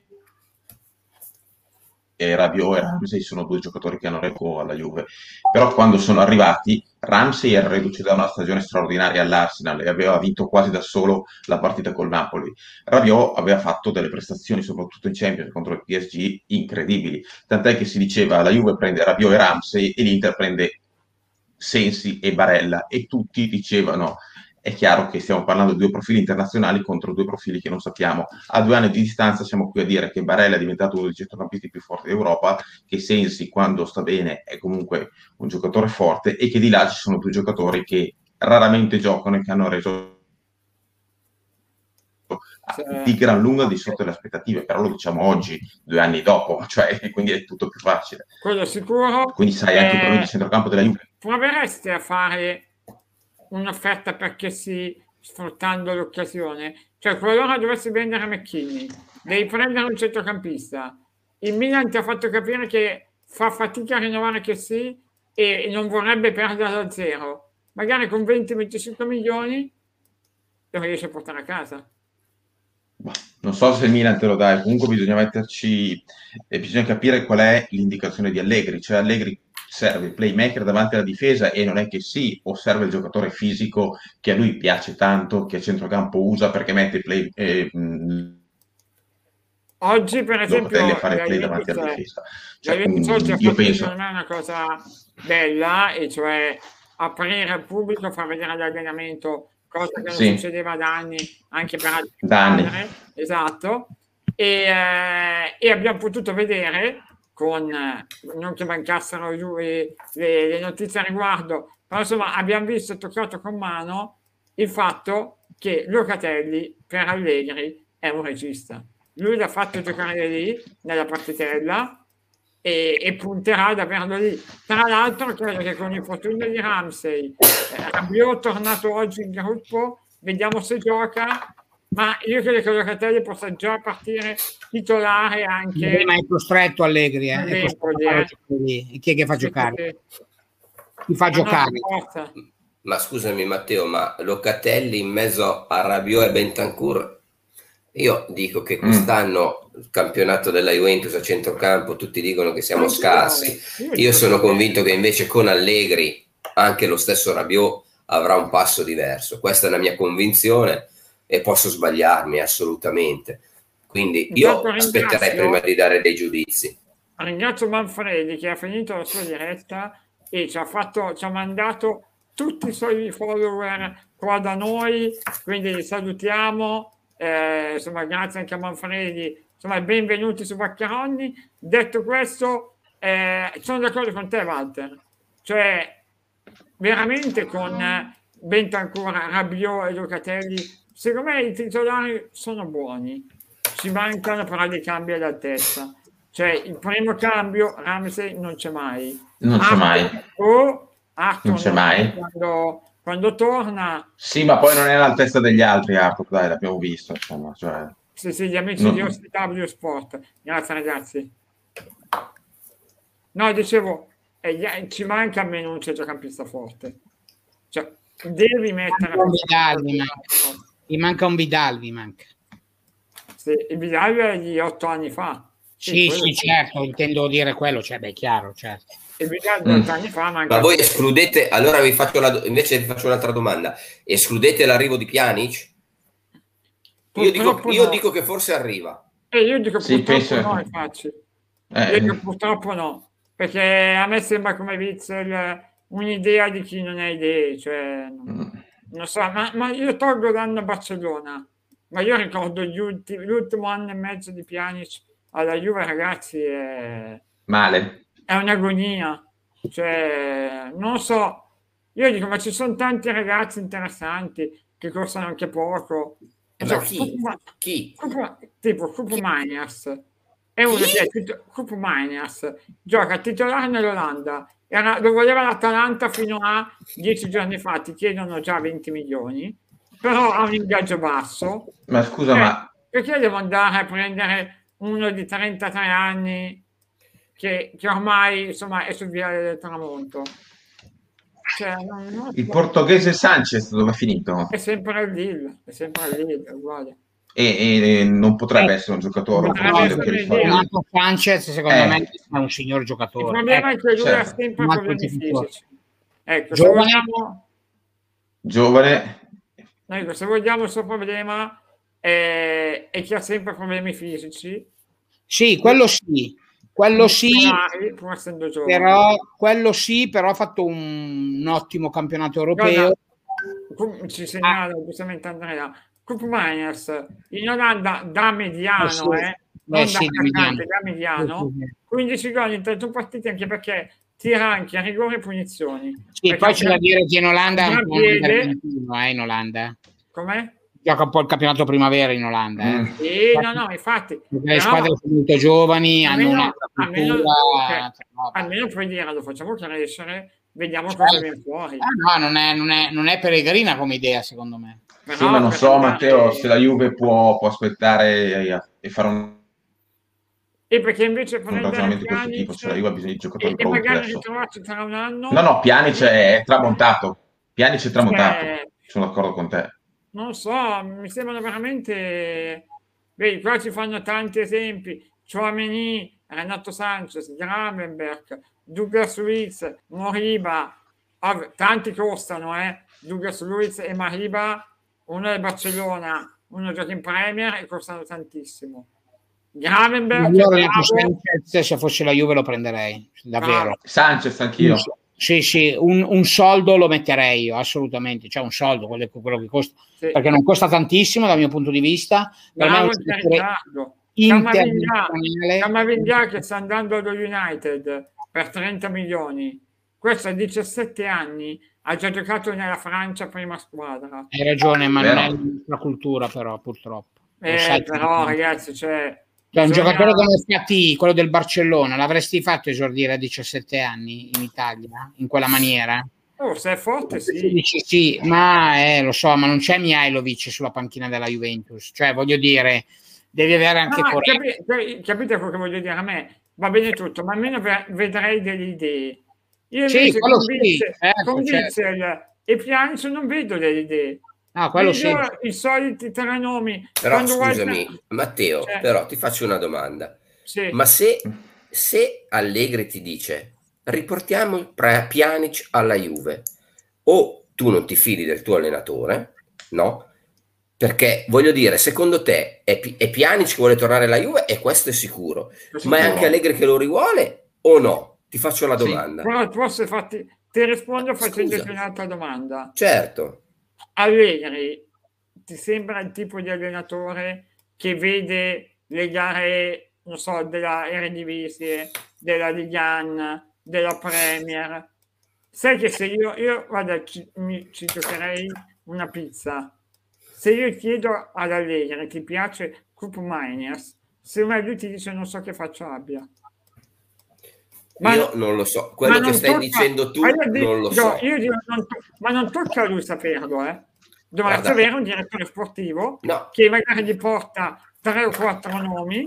Speaker 2: e Rabiot e Ramsey sono due giocatori che hanno reco alla Juve. Però quando sono arrivati, Ramsey era reduce da una stagione straordinaria all'Arsenal e aveva vinto quasi da solo la partita col Napoli. Rabiot aveva fatto delle prestazioni, soprattutto in Champions contro il PSG, incredibili. Tant'è che si diceva la Juve prende Rabiot e Ramsey e l'Inter prende Sensi e Barella e tutti dicevano è chiaro che stiamo parlando di due profili internazionali contro due profili che non sappiamo. A due anni di distanza siamo qui a dire che Barella è diventato uno dei centrocampisti più forti d'Europa, che Sensi quando sta bene è comunque un giocatore forte e che di là ci sono due giocatori che raramente giocano e che hanno reso di gran lunga di sotto le aspettative, però lo diciamo oggi, due anni dopo, cioè, quindi è tutto più facile.
Speaker 3: Quello sicuro.
Speaker 2: Quindi sai anche eh, il problema di centrocampo della Juve.
Speaker 3: Provereste a fare un'offerta perché si sfruttando l'occasione. Cioè, qualora dovessi vendere McKinney, devi prendere un centrocampista. Il Milan ti ha fatto capire che fa fatica a rinnovare che sì e non vorrebbe perdere da zero. Magari con 20-25 milioni lo riesce a portare a casa.
Speaker 2: Non so se il Milan te lo dai, comunque bisogna metterci, eh, bisogna capire qual è l'indicazione di Allegri, cioè Allegri serve il playmaker davanti alla difesa e non è che sì, o serve il giocatore fisico che a lui piace tanto, che a centrocampo usa perché mette play... Eh,
Speaker 3: Oggi, per esempio,
Speaker 2: a fare play davanti alla difesa.
Speaker 3: Cioè, oggi io penso non è una cosa bella, e cioè aprire al pubblico, far vedere l'allenamento, cosa che non sì. succedeva da anni, anche per altri
Speaker 2: da anni.
Speaker 3: Esatto. E, eh, e abbiamo potuto vedere con non che mancassero le, le, le notizie a riguardo, però insomma abbiamo visto e toccato con mano il fatto che Locatelli per Allegri è un regista. Lui l'ha fatto giocare lì nella partitella e, e punterà ad averlo lì. Tra l'altro credo che con il fortuna di Ramsey, eh, Rabiot tornato oggi in gruppo, vediamo se gioca ma io credo che Locatelli possa già partire titolare anche.
Speaker 1: Ma è costretto Allegri, eh? È costretto eh. Chi è che fa giocare? Chi fa giocare?
Speaker 4: Ma scusami Matteo, ma Locatelli in mezzo a Rabiot e Bentancur io dico che mm. quest'anno il campionato della Juventus a centrocampo tutti dicono che siamo scarsi. Io sono convinto che invece con Allegri anche lo stesso Rabiot avrà un passo diverso. Questa è la mia convinzione e posso sbagliarmi assolutamente. Quindi io aspetterei prima di dare dei giudizi.
Speaker 3: Ringrazio Manfredi che ha finito la sua diretta e ci ha, fatto, ci ha mandato tutti i suoi follower qua da noi, quindi li salutiamo. Eh, insomma, grazie anche a Manfredi. Insomma, benvenuti su Vaccaroni. Detto questo, eh, sono d'accordo con te, Walter. Cioè, veramente con Bentancur, Rabiot e Locatelli secondo me i titolari sono buoni, ci mancano però dei cambi all'altezza. Cioè, il primo cambio, Ramsey non c'è mai.
Speaker 2: Non c'è mai.
Speaker 3: O Arthur non c'è mai. Quando, quando, torna...
Speaker 2: Sì, ma poi non è all'altezza degli altri, Arthur, dai, l'abbiamo visto, insomma. Cioè...
Speaker 3: Sì, sì, gli amici non... di OCW Sport. Grazie, ragazzi. No, dicevo, eh, ci manca almeno un centrocampista forte. Cioè, devi mettere...
Speaker 1: Mi manca un Vidal, mi manca.
Speaker 3: Sì, il Vidal è di otto anni fa.
Speaker 1: Sì, sì, sì certo, intendo dire quello, cioè, beh, chiaro, certo.
Speaker 3: Il Vidal di otto mm. anni fa
Speaker 4: manca... Ma voi escludete, allora vi faccio la, invece vi faccio un'altra domanda, escludete l'arrivo di Pjanic? Io dico, io no. dico, che forse arriva.
Speaker 3: Eh, io dico sì, purtroppo penso... no, infatti. Eh. Io dico purtroppo no, perché a me sembra come Witzel un'idea di chi non ha idee, cioè... Mm non so, ma, ma io tolgo l'anno a Barcellona, ma io ricordo ultimi, l'ultimo anno e mezzo di Pjanic alla Juve, ragazzi, è...
Speaker 2: Male.
Speaker 3: È un'agonia. Cioè, non so, io dico, ma ci sono tanti ragazzi interessanti che costano anche poco.
Speaker 4: Cioè, chi? Cupo, chi?
Speaker 3: Cupo, tipo Cupo Miners. È uno chi? che è Cupo Miners, gioca titolare nell'Olanda era, lo voleva l'Atalanta fino a dieci giorni fa, ti chiedono già 20 milioni, però ha un ingaggio basso.
Speaker 2: Ma scusa, eh, ma...
Speaker 3: Perché devo andare a prendere uno di 33 anni che, che ormai insomma, è sul viale del tramonto? Cioè, non, non
Speaker 2: Il portoghese Sanchez dove è finito?
Speaker 3: È sempre al Lille, è sempre al Lille, uguale.
Speaker 2: E, e non potrebbe
Speaker 1: Eh,
Speaker 2: essere un giocatore che rifà-.
Speaker 1: Renato Sanchez, secondo
Speaker 2: Eh.
Speaker 1: me, è un signor
Speaker 3: Il
Speaker 1: giocatore.
Speaker 3: problema è che lui
Speaker 2: certo.
Speaker 3: ha sempre problemi fisici. Ecco,
Speaker 1: Giovane.
Speaker 3: vogliamo,
Speaker 2: giovane.
Speaker 3: ecco, se vogliamo il suo problema è, è che ha sempre problemi fisici.
Speaker 1: Sì, quello sì, quello sì, però, quello sì, però ha fatto un, un ottimo campionato europeo.
Speaker 3: Guarda, Cu- ci segnala
Speaker 1: Ah.
Speaker 3: giustamente Andrea Miners in Olanda da mediano
Speaker 1: Eh
Speaker 3: eh, non da attaccante,
Speaker 1: mediano.
Speaker 3: da mediano
Speaker 1: Sì, sì, sì.
Speaker 3: 15 gol in 31 partite anche perché tira anche a rigore e punizioni
Speaker 1: Sì, poi c'è da dire che in Olanda è
Speaker 3: piede-
Speaker 1: eh, in Olanda.
Speaker 3: com'è?
Speaker 1: Gioca un po' il campionato primavera in Olanda. Eh.
Speaker 2: Mm.
Speaker 3: Sì, no, no, infatti
Speaker 1: le squadre sono molto giovani, hanno
Speaker 3: almeno-
Speaker 1: un'altra
Speaker 3: almeno-
Speaker 1: cultura.
Speaker 3: cioè,
Speaker 1: cioè, vabbè.
Speaker 3: almeno puoi dire lo facciamo crescere vediamo
Speaker 1: Certo.
Speaker 3: cosa viene fuori
Speaker 1: Ah, no, non è, non, è, non è peregrina come idea, secondo me.
Speaker 2: Sì, ma non
Speaker 3: per
Speaker 2: so, Matteo, se la Juve può, può aspettare e, fare un,
Speaker 3: e perché invece
Speaker 2: un
Speaker 3: prendere
Speaker 2: ragionamento di questo tipo. Cioè, la Juve ha bisogno di giocatori
Speaker 3: e
Speaker 2: pronti
Speaker 3: magari
Speaker 2: adesso.
Speaker 3: ritrovarci tra un anno
Speaker 2: No, no, Pjanic è tramontato. Pjanic è tramontato.
Speaker 3: Cioè,
Speaker 2: Sono d'accordo con te.
Speaker 3: non so, mi sembrano veramente... Vedi, qua ci fanno tanti esempi. Chouameni, Renato Sanchez, Gravenberg, Douglas Luiz, Moriba. Tanti costano, eh? Douglas Luiz e Mariba. Uno è Barcellona, uno gioca in Premier e costano tantissimo. Gravenberg,
Speaker 1: Renato
Speaker 3: bravo,
Speaker 1: Sanchez, se fosse la Juve lo prenderei, davvero.
Speaker 3: Bravo.
Speaker 2: Sanchez anch'io.
Speaker 1: Sì, sì, un, un soldo lo metterei io, assolutamente. Cioè un soldo, quello, quello che costa,
Speaker 3: sì.
Speaker 1: perché non costa tantissimo dal mio punto di vista. Per me è un
Speaker 3: Bravo. Camavinga che sta andando allo United per 30 milioni. Questo a 17 anni ha già giocato nella Francia prima squadra.
Speaker 1: Hai ragione, ma non è la nostra cultura, però, purtroppo.
Speaker 3: Eh, però, ragazzi, cioè,
Speaker 1: Cioè, un
Speaker 3: bisogna-
Speaker 1: giocatore come Fatti, quello del Barcellona, l'avresti fatto esordire a 17 anni in Italia, in quella maniera?
Speaker 3: Oh, se è forte,
Speaker 1: Sì,
Speaker 3: sì.
Speaker 1: dici sì, ma eh, lo so, ma non c'è Mihailovic sulla panchina della Juventus. Cioè, voglio dire, devi avere anche
Speaker 3: No,
Speaker 1: coraggio.
Speaker 3: capi- capi- capite quello che voglio dire a me? Va bene tutto, ma almeno ve- vedrei delle idee. Io
Speaker 1: Sì,
Speaker 3: invece
Speaker 1: quello
Speaker 3: con
Speaker 1: sì,
Speaker 3: Witzel-
Speaker 1: certo,
Speaker 3: con
Speaker 1: certo.
Speaker 3: Witzel e Pjanic non vedo delle idee.
Speaker 1: Ah, quello sì.
Speaker 3: I soliti tre nomi.
Speaker 4: Però
Speaker 3: Quando guarda-
Speaker 4: scusami, Matteo,
Speaker 3: Cioè-
Speaker 4: però ti faccio una domanda.
Speaker 3: Sì.
Speaker 4: Ma se, se Allegri ti dice riportiamo Pjanic alla Juve, o tu non ti fidi del tuo allenatore, no? Perché voglio dire, secondo te è, Pi- è Pjanic che vuole tornare alla Juve e questo è sicuro, ma è anche Allegri che lo rivuole o no? Ti faccio la
Speaker 2: Sì.
Speaker 4: domanda.
Speaker 3: Però posso farti, ti rispondo facendoti un'altra domanda.
Speaker 4: Certo,
Speaker 3: Allegri ti sembra il tipo di allenatore che vede le gare, non so, della Eredivisie, della Liga 1, della Premier? Sai che se io, io guarda, ci, mi, ci giocherei una pizza. Se io chiedo ad Allegri ti piace Cup Miners, se me lui ti dice non so che faccia abbia.
Speaker 4: Io non lo so, quello
Speaker 3: ma
Speaker 4: che stai
Speaker 3: tocca-
Speaker 4: dicendo tu
Speaker 3: ma dico-
Speaker 4: non lo so.
Speaker 3: io dico, non ma non tocca a lui saperlo, eh. Dovresti
Speaker 4: Guarda.
Speaker 3: avere un direttore sportivo
Speaker 4: No,
Speaker 3: che magari gli porta tre o quattro nomi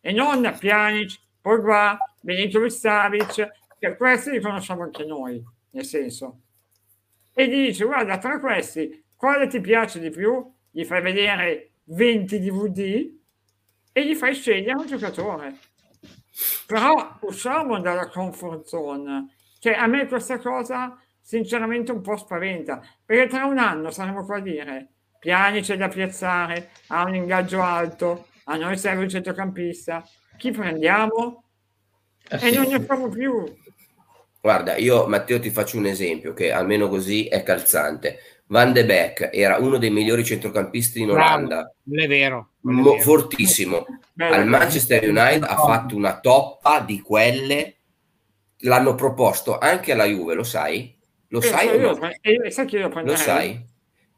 Speaker 3: e non Pjanic, Pogba, Benito Savic, che questi li conosciamo anche noi, nel senso. E gli dice, guarda, tra questi, quale ti piace di più? Gli fai vedere 20 DVD e gli fai scegliere un giocatore. Però usciamo dalla comfort zone. Cioè, a me questa cosa sinceramente un po' spaventa, perché tra un anno saremo qua a dire Pjanic è da piazzare, ha un ingaggio alto, a noi serve un centrocampista, chi prendiamo?
Speaker 2: Eh
Speaker 3: E
Speaker 2: sì.
Speaker 3: non ne famo più.
Speaker 4: Guarda, io Matteo ti faccio un esempio che almeno così è calzante. Van de Beek era uno dei migliori centrocampisti in Olanda,
Speaker 1: non è vero. non è vero.
Speaker 4: fortissimo.
Speaker 3: Bello.
Speaker 4: Al Manchester United ha fatto una toppa di quelle, l'hanno proposto anche alla Juve, lo sai? Lo
Speaker 3: Eh,
Speaker 4: sai
Speaker 3: io
Speaker 4: no?
Speaker 3: pre- e io- sai che io lo
Speaker 4: sai?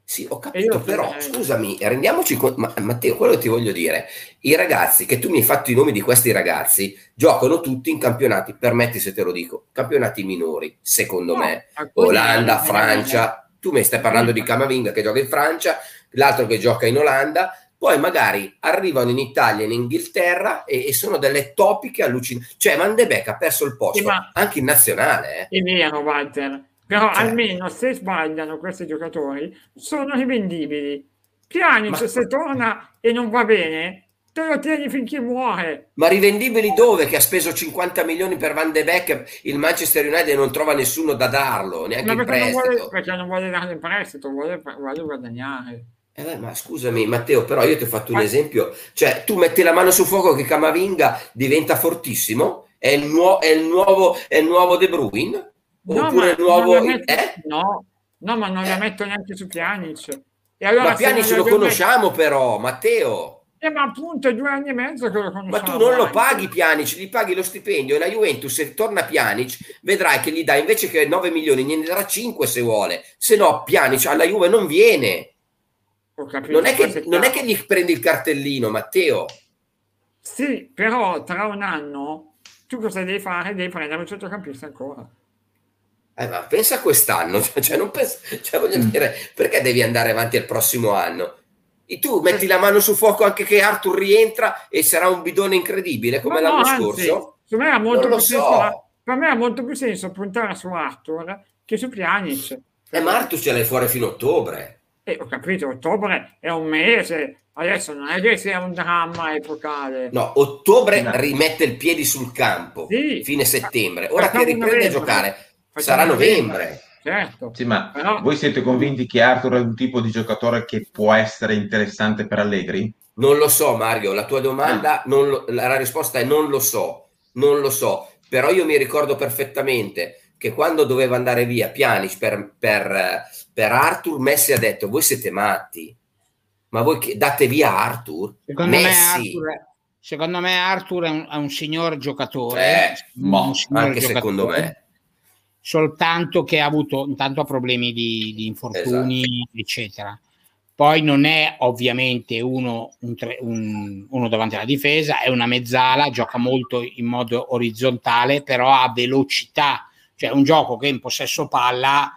Speaker 4: Sì, ho
Speaker 3: E
Speaker 4: capito, però
Speaker 3: prenderei.
Speaker 4: scusami, rendiamoci conto, ma, Matteo, quello che ti voglio dire, i ragazzi, che tu mi hai fatto i nomi di questi ragazzi, giocano tutti in campionati, permetti se te lo dico, campionati minori, secondo
Speaker 3: No,
Speaker 4: me, Olanda, Francia, tu mi stai parlando di Camavinga che gioca in Francia, l'altro che gioca in Olanda, poi magari arrivano in Italia e in Inghilterra e, e sono delle topiche allucinanti. Cioè Van de Beek ha perso il posto
Speaker 3: Sì,
Speaker 4: anche in nazionale. eh.
Speaker 3: È vero, Walter, Però cioè. almeno se sbagliano questi giocatori sono rivendibili. Pjanic Ma... se torna e non va bene, te lo tieni finché muore.
Speaker 4: Ma rivendibili dove? Che ha speso 50 milioni per Van de Beek, il Manchester United non trova nessuno da darlo, neanche in prestito.
Speaker 3: Non vuole, perché non vuole darlo in prestito, vuole, vuole guadagnare.
Speaker 4: Eh beh, ma scusami Matteo, però io ti ho fatto un esempio, cioè tu metti la mano sul fuoco che Camavinga diventa fortissimo, è il, nuo- è il, nuovo, è il nuovo De Bruyne? No, Oppure il nuovo...
Speaker 3: Metto,
Speaker 4: eh?
Speaker 3: no, no, ma non la metto neanche su Pjanic.
Speaker 4: E allora, ma Pjanic lo conosciamo metto... però, Matteo.
Speaker 3: Eh, ma appunto è due anni e mezzo che lo conosciamo.
Speaker 4: Ma tu non lo paghi Pjanic, gli paghi lo stipendio e la Juventus se torna Pjanic vedrai che gli dà invece che 9 milioni, gliene darà 5 se vuole. Se no Pjanic alla Juve non viene. Non è, che, non è che gli prendi il cartellino, Matteo.
Speaker 3: Sì, però tra un anno tu cosa devi fare? Devi prendere un centrocampista ancora.
Speaker 4: Eh, ma pensa a quest'anno, cioè, non pensa, cioè, voglio mm. dire, perché devi andare avanti al prossimo anno? E tu metti la mano sul fuoco anche che Arthur rientra e sarà un bidone incredibile come no, l'anno no, scorso?
Speaker 3: Anzi, me so. senso, per me ha molto più senso puntare su Arthur che su Pjanic.
Speaker 4: Eh, ma Arthur ce l'hai fuori fino a ottobre.
Speaker 3: Eh, ho capito, ottobre è un mese, adesso non è che sia un dramma epocale.
Speaker 4: No, ottobre no. rimette il piede sul campo, sì. fine settembre. Ora Facciamo che riprende a giocare, Facciamo sarà novembre.
Speaker 2: Certo. Sì, ma Però... voi siete convinti che Arthur è un tipo di giocatore che può essere interessante per Allegri?
Speaker 4: Non lo so, Mario. La tua domanda, ah. lo, la risposta è non lo so, non lo so. Però io mi ricordo perfettamente che quando doveva andare via Pianic per, per per Arthur Messi ha detto voi siete matti ma voi che, date via Arthur
Speaker 1: secondo Messi. me Arthur, secondo me Arthur è un, è un signor giocatore
Speaker 4: eh, un signor anche giocatore, secondo me
Speaker 1: soltanto che ha avuto intanto problemi di, di infortuni esatto. eccetera poi non è ovviamente uno, un tre, un, uno davanti alla difesa, è una mezzala, gioca molto in modo orizzontale, però ha velocità, cioè un gioco che in possesso palla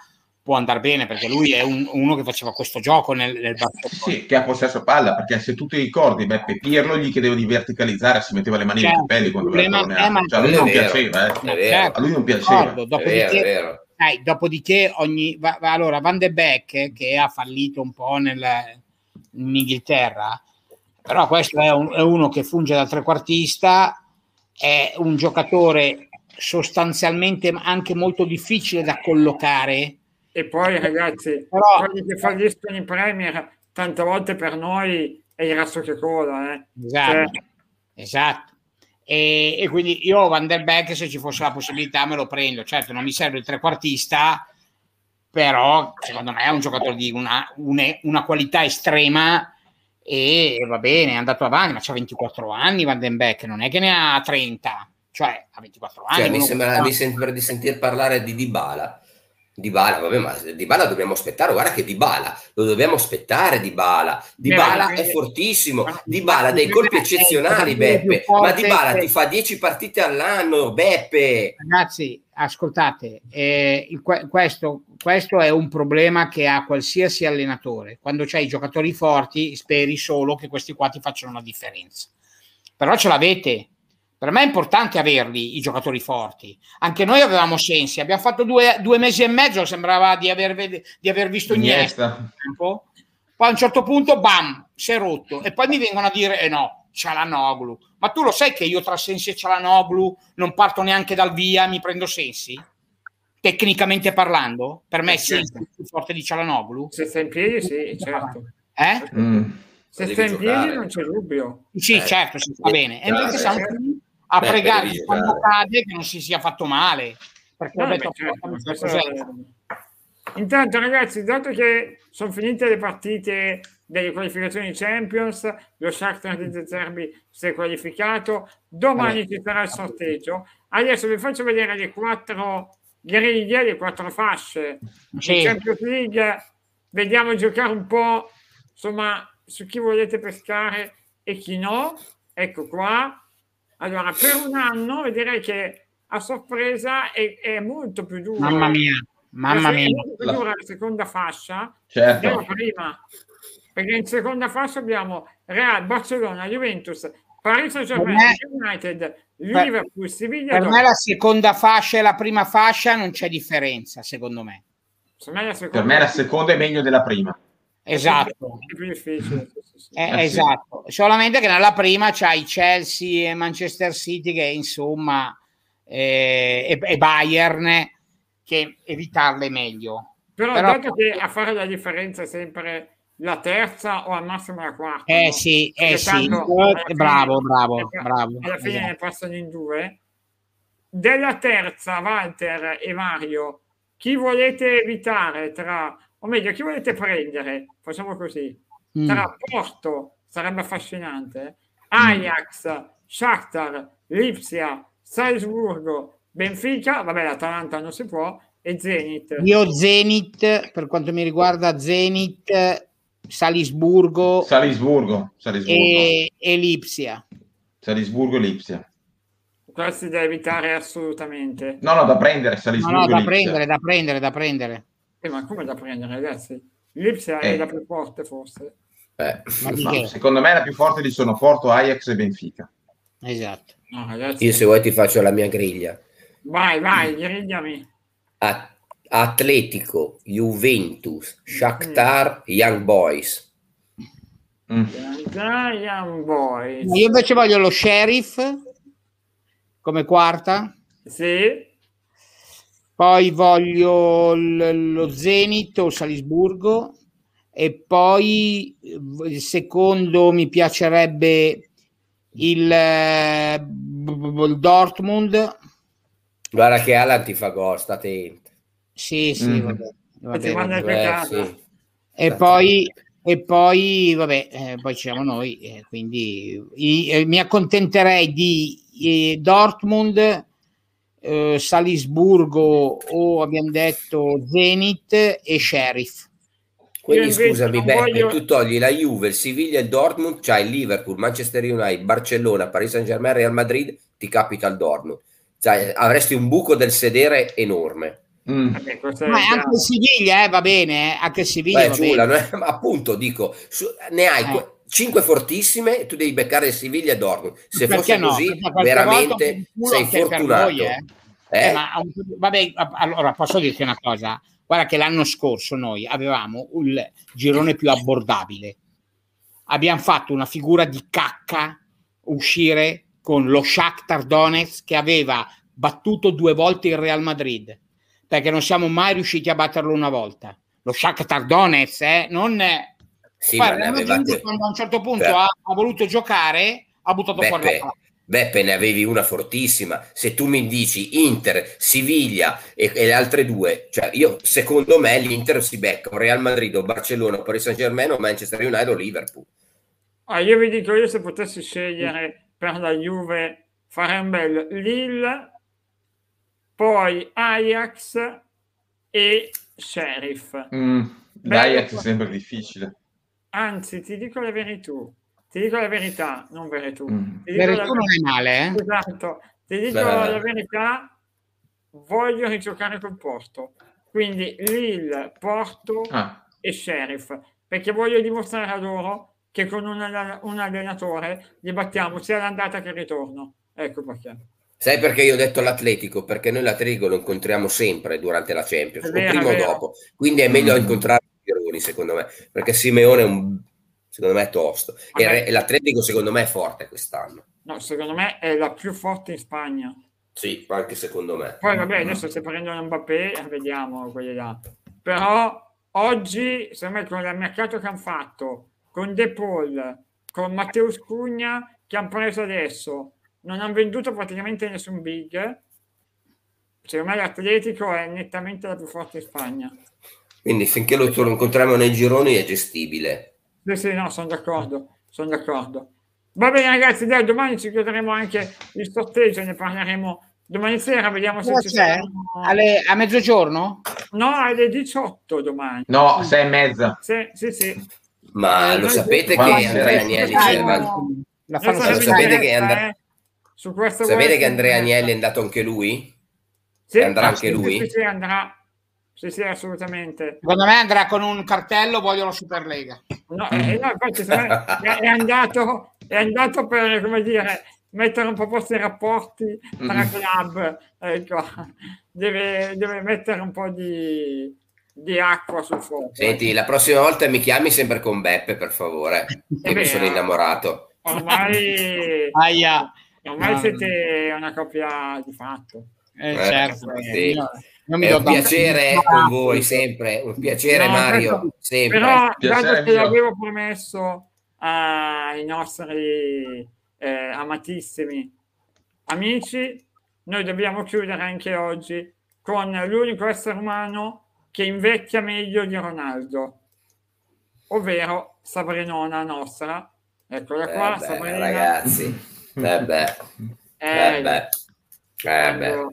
Speaker 1: può andare bene perché lui è un, uno che faceva questo gioco nel, nel
Speaker 2: Sì, che ha possesso palla perché se tu ti ricordi Beppe Pirlo gli chiedevo di verticalizzare, si metteva le mani certo, nei capelli quando
Speaker 1: voleva
Speaker 2: eh, cioè, a lui non piaceva, eh.
Speaker 1: certo,
Speaker 2: a lui non piaceva.
Speaker 1: Dopodiché, vero, dai, dopodiché ogni, va, va, allora Van de Beek che ha fallito un po' nel, in Inghilterra, però questo è, un, è uno che funge da trequartista, è un giocatore sostanzialmente anche molto difficile da collocare
Speaker 3: e poi ragazzi, Però... quelli che falliscono in Premier, tante volte per noi è il razzo che cola. Eh.
Speaker 1: Esatto. Cioè... esatto. E, e, quindi io Van der Beek, se ci fosse la possibilità, me lo prendo. Certo, non mi serve il trequartista, però secondo me è un giocatore di una, una, una qualità estrema e va bene, è andato avanti, ma c'ha 24 anni Van den Beek, non è che ne ha 30, cioè ha 24 anni.
Speaker 4: Cioè, mi, sembra, mi sembra di sentir parlare di Dybala di Bala, vabbè, ma Di Bala dobbiamo aspettare. Guarda che Di Bala lo dobbiamo aspettare. Di Bala, Di Bala è fortissimo. Di Bala dei colpi eccezionali, Beppe. Ma Di Bala ti fa 10 partite all'anno, Beppe.
Speaker 1: Ragazzi, ascoltate, eh, il, questo, questo, è un problema che ha qualsiasi allenatore. Quando c'hai i giocatori forti, speri solo che questi qua ti facciano una differenza. Però ce l'avete, per me è importante averli i giocatori forti. Anche noi avevamo sensi. Abbiamo fatto due, due mesi e mezzo, sembrava di aver, di aver visto Iniesta. Poi a un certo punto, bam, si è rotto. E poi mi vengono a dire, eh no, Cialanoglu. Ma tu lo sai che io tra Sensi e Cialanoglu non parto neanche dal via, mi prendo Sensi? Tecnicamente parlando? Per me eh, Sensi è più forte di Cialanoglu?
Speaker 3: Se sta in piedi, sì, certo.
Speaker 1: Eh? Mm.
Speaker 3: Se sta in piedi non c'è dubbio.
Speaker 1: Sì, eh. certo, si sta bene. E invece siamo qui a Beh, pregare quando cade che non si sia fatto male. Perché no, detto,
Speaker 3: certo, Intanto ragazzi, dato che sono finite le partite delle qualificazioni Champions, lo Shakhtar di Zerbi si è qualificato, domani ci sarà il sorteggio. Adesso vi faccio vedere le quattro griglie, le quattro fasce sì. di Champions League. Vediamo giocare un po' insomma su chi volete pescare e chi no. Ecco qua. Allora, per un anno direi che a sorpresa è, è molto più dura.
Speaker 1: Mamma mia, mamma mia. È
Speaker 3: molto più dura la seconda fascia
Speaker 2: certo.
Speaker 3: prima. Perché in seconda fascia abbiamo Real, Barcellona, Juventus, Paris Saint-Germain, United, Liverpool, Siviglia.
Speaker 1: Per me la seconda fascia e la prima fascia non c'è differenza, secondo me.
Speaker 2: Me per me la seconda è meglio della prima.
Speaker 1: Esatto. È più difficile. Eh, eh, esatto. Sì. Solamente che nella prima c'hai Chelsea e Manchester City che insomma eh, e, e Bayern che evitarle meglio.
Speaker 3: Però, Però dato che a fare la differenza è sempre la terza o al massimo la quarta.
Speaker 1: Eh no? sì, eh sì. Eh, bravo, bravo, bravo.
Speaker 3: Alla fine esatto. ne passano in due. Della terza, Walter e Mario, chi volete evitare tra, o meglio, chi volete prendere? Facciamo così. Mm. Tra Porto, sarebbe affascinante, Ajax, mm. Shakhtar, Lipsia, Salzburgo, Benfica, vabbè l'Atalanta non si può, e Zenit.
Speaker 1: Io Zenit, per quanto mi riguarda Zenit, Salisburgo,
Speaker 2: Salisburgo,
Speaker 1: Salisburgo. E, e Lipsia.
Speaker 2: Salisburgo e Lipsia.
Speaker 3: Questi da evitare assolutamente.
Speaker 2: No, no, da prendere, Salisburgo no, no,
Speaker 1: da prendere, da prendere, da prendere.
Speaker 3: Eh, ma come da prendere, ragazzi? Lipsia eh. è la più forte, forse.
Speaker 2: Eh, ma secondo me la più forte di sono Porto, Ajax e Benfica.
Speaker 1: Esatto.
Speaker 4: No, ragazzi... Io se vuoi ti faccio la mia griglia.
Speaker 3: Vai, vai, grigliami.
Speaker 4: A Atletico, Juventus, Shakhtar, mm. Young Boys.
Speaker 3: Mm. Young Boys.
Speaker 1: Io invece voglio lo Sheriff come quarta.
Speaker 3: Sì.
Speaker 1: Poi voglio l- lo Zenit o Salisburgo e poi il secondo mi piacerebbe il, eh, il Dortmund.
Speaker 4: Guarda che Alan ti fa gol, state attento.
Speaker 1: Sì, sì, mm. vabbè. vabbè, vabbè sì. E poi, e poi, vabbè, eh, poi ci siamo noi, eh, quindi i, eh, mi accontenterei di eh, Dortmund, eh, Salisburgo o abbiamo detto Zenit e Sheriff.
Speaker 4: Quindi scusami, Beppe, voglio... tu togli la Juve, il Siviglia, il Dortmund, c'hai il Liverpool, Manchester United, Barcellona, Paris Saint Germain, Real Madrid, ti capita il Dortmund. Cioè, avresti un buco del sedere enorme.
Speaker 1: Mm. Ma anche il Siviglia eh, va bene, eh? anche il Siviglia Beh, Giula,
Speaker 4: è, appunto dico, su, ne hai eh. 5 fortissime e tu devi beccare Siviglia e Dortmund. Se Perché fosse no? così, veramente sei fortunato. Voi, eh.
Speaker 1: Eh? Ma, vabbè, allora posso dirti una cosa. Guarda che l'anno scorso noi avevamo il girone più abbordabile. Abbiamo fatto una figura di cacca uscire con lo Shakhtar Donetsk che aveva battuto due volte il Real Madrid perché non siamo mai riusciti a batterlo una volta. Lo Shakhtar Donetsk, eh, non... Sì, Guarda, avevate... quando a un certo punto ha, ha, voluto giocare, ha buttato Beppe, fuori la palla.
Speaker 4: Beppe, ne avevi una fortissima. Se tu mi dici Inter, Siviglia e, e, le altre due, cioè io secondo me l'Inter si becca Real Madrid o Barcellona o Paris Saint Germain o Manchester United o Liverpool.
Speaker 3: Ah, io vi dico, io se potessi scegliere per la Juve fare un bel Lille poi Ajax e Sheriff.
Speaker 2: Mm, L'Ajax è sempre difficile.
Speaker 3: Anzi, ti dico la verità. Ti dico la verità, non verità.
Speaker 1: Mm. Verità non è male, eh?
Speaker 3: Esatto. Ti dico Beh. la verità, voglio rigiocare col Porto. Quindi Lille, Porto ah. e Sheriff. Perché voglio dimostrare a loro che con un, un allenatore li battiamo sia l'andata che il ritorno. Ecco perché.
Speaker 4: Sai perché io ho detto l'Atletico? Perché noi l'Atletico lo incontriamo sempre durante la Champions, vero, o prima o dopo. Quindi è meglio mm. incontrare i Pironi, secondo me, perché Simeone è un, secondo me è tosto. E, e l'Atletico secondo me è forte quest'anno.
Speaker 3: No, secondo me è la più forte in Spagna.
Speaker 4: Sì, anche secondo me.
Speaker 3: Poi vabbè, adesso se prendono Mbappé, vediamo quelli là. Però oggi, secondo me, con il mercato che hanno fatto, con De Paul, con Matteo Scugna, che hanno preso adesso, non hanno venduto praticamente nessun big. Secondo me l'Atletico è nettamente la più forte in Spagna.
Speaker 4: Quindi finché lo incontriamo nei gironi è gestibile.
Speaker 3: Sì, sì, no, sono d'accordo, sono d'accordo. Va bene ragazzi, dai, domani ci chiuderemo anche il sorteggio, ne parleremo domani sera, vediamo se ci
Speaker 1: c'è. Alle, a mezzogiorno?
Speaker 3: No, alle 18 domani.
Speaker 2: No, 6 e mezza.
Speaker 3: Sì, sì, sì.
Speaker 4: Ma lo sapete che Andrea Agnelli lo sapete che Andrea Sapete che Andrea Agnelli è andato anche lui?
Speaker 3: Sì,
Speaker 4: andrà anche lui?
Speaker 3: Sì, sì, andrà. Sì, sì, assolutamente.
Speaker 1: Secondo me andrà con un cartello, voglio la Superlega.
Speaker 3: No, eh, no infatti, è, è, andato, è andato per, come dire, mettere un po' posto i rapporti tra
Speaker 4: Mm.
Speaker 3: club, ecco, deve, deve mettere un po' di, di acqua sul fuoco.
Speaker 4: Senti, la prossima volta mi chiami sempre con Beppe, per favore, che
Speaker 3: Eh
Speaker 4: mi sono innamorato.
Speaker 3: Ormai,
Speaker 1: Aia.
Speaker 3: ormai
Speaker 1: No.
Speaker 3: siete una coppia di fatto.
Speaker 1: Eh,
Speaker 4: Eh,
Speaker 1: certo.
Speaker 4: sì.
Speaker 1: Io- mi
Speaker 4: È un piacere
Speaker 1: da-
Speaker 4: con voi sempre, un piacere
Speaker 3: No,
Speaker 4: Mario,
Speaker 3: questo-
Speaker 4: sempre.
Speaker 3: Però,
Speaker 2: Piacere
Speaker 3: dato che l'avevo promesso ai nostri eh, amatissimi amici, noi dobbiamo chiudere anche oggi con l'unico essere umano che invecchia meglio di Ronaldo, ovvero Sabrinona nostra. Eccola qua,
Speaker 4: Eh beh,
Speaker 3: Sabrina.
Speaker 4: ragazzi, eh beh,
Speaker 3: Eh,
Speaker 4: eh beh, eh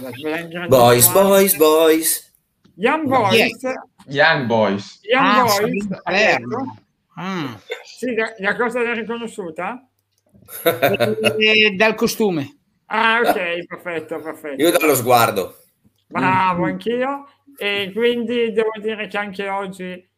Speaker 3: la
Speaker 4: Boys, boys, boys.
Speaker 3: Young Boys,
Speaker 2: Young Boys.
Speaker 3: Young
Speaker 1: Ah,
Speaker 3: Boys, ecco.
Speaker 1: Palermo. Mm.
Speaker 3: Sì, da cosa l'hai riconosciuta?
Speaker 1: E dal costume.
Speaker 3: Ah, ok, perfetto, perfetto.
Speaker 4: Io dallo sguardo.
Speaker 3: Bravo, anch'io. E quindi devo dire che anche oggi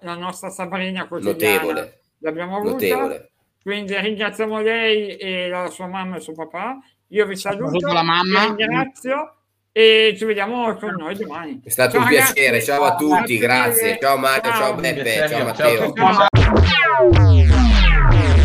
Speaker 3: la nostra Sabrina quotidiana
Speaker 4: Notevole,
Speaker 3: l'abbiamo avuta.
Speaker 4: notevole.
Speaker 3: Quindi ringraziamo lei e la sua mamma e il suo papà. Io vi saluto,
Speaker 1: Saluto la mamma.
Speaker 3: vi ringrazio e ci vediamo con noi domani.
Speaker 4: È stato
Speaker 3: Ciao,
Speaker 4: un piacere,
Speaker 3: ragazzi.
Speaker 4: ciao a tutti,
Speaker 3: Grazie.
Speaker 4: Ciao Mario, ciao
Speaker 3: Ciao.
Speaker 4: Beppe,
Speaker 2: Piacere
Speaker 4: ciao.
Speaker 2: Ciao
Speaker 4: Matteo.
Speaker 2: tutti.
Speaker 3: Ciao.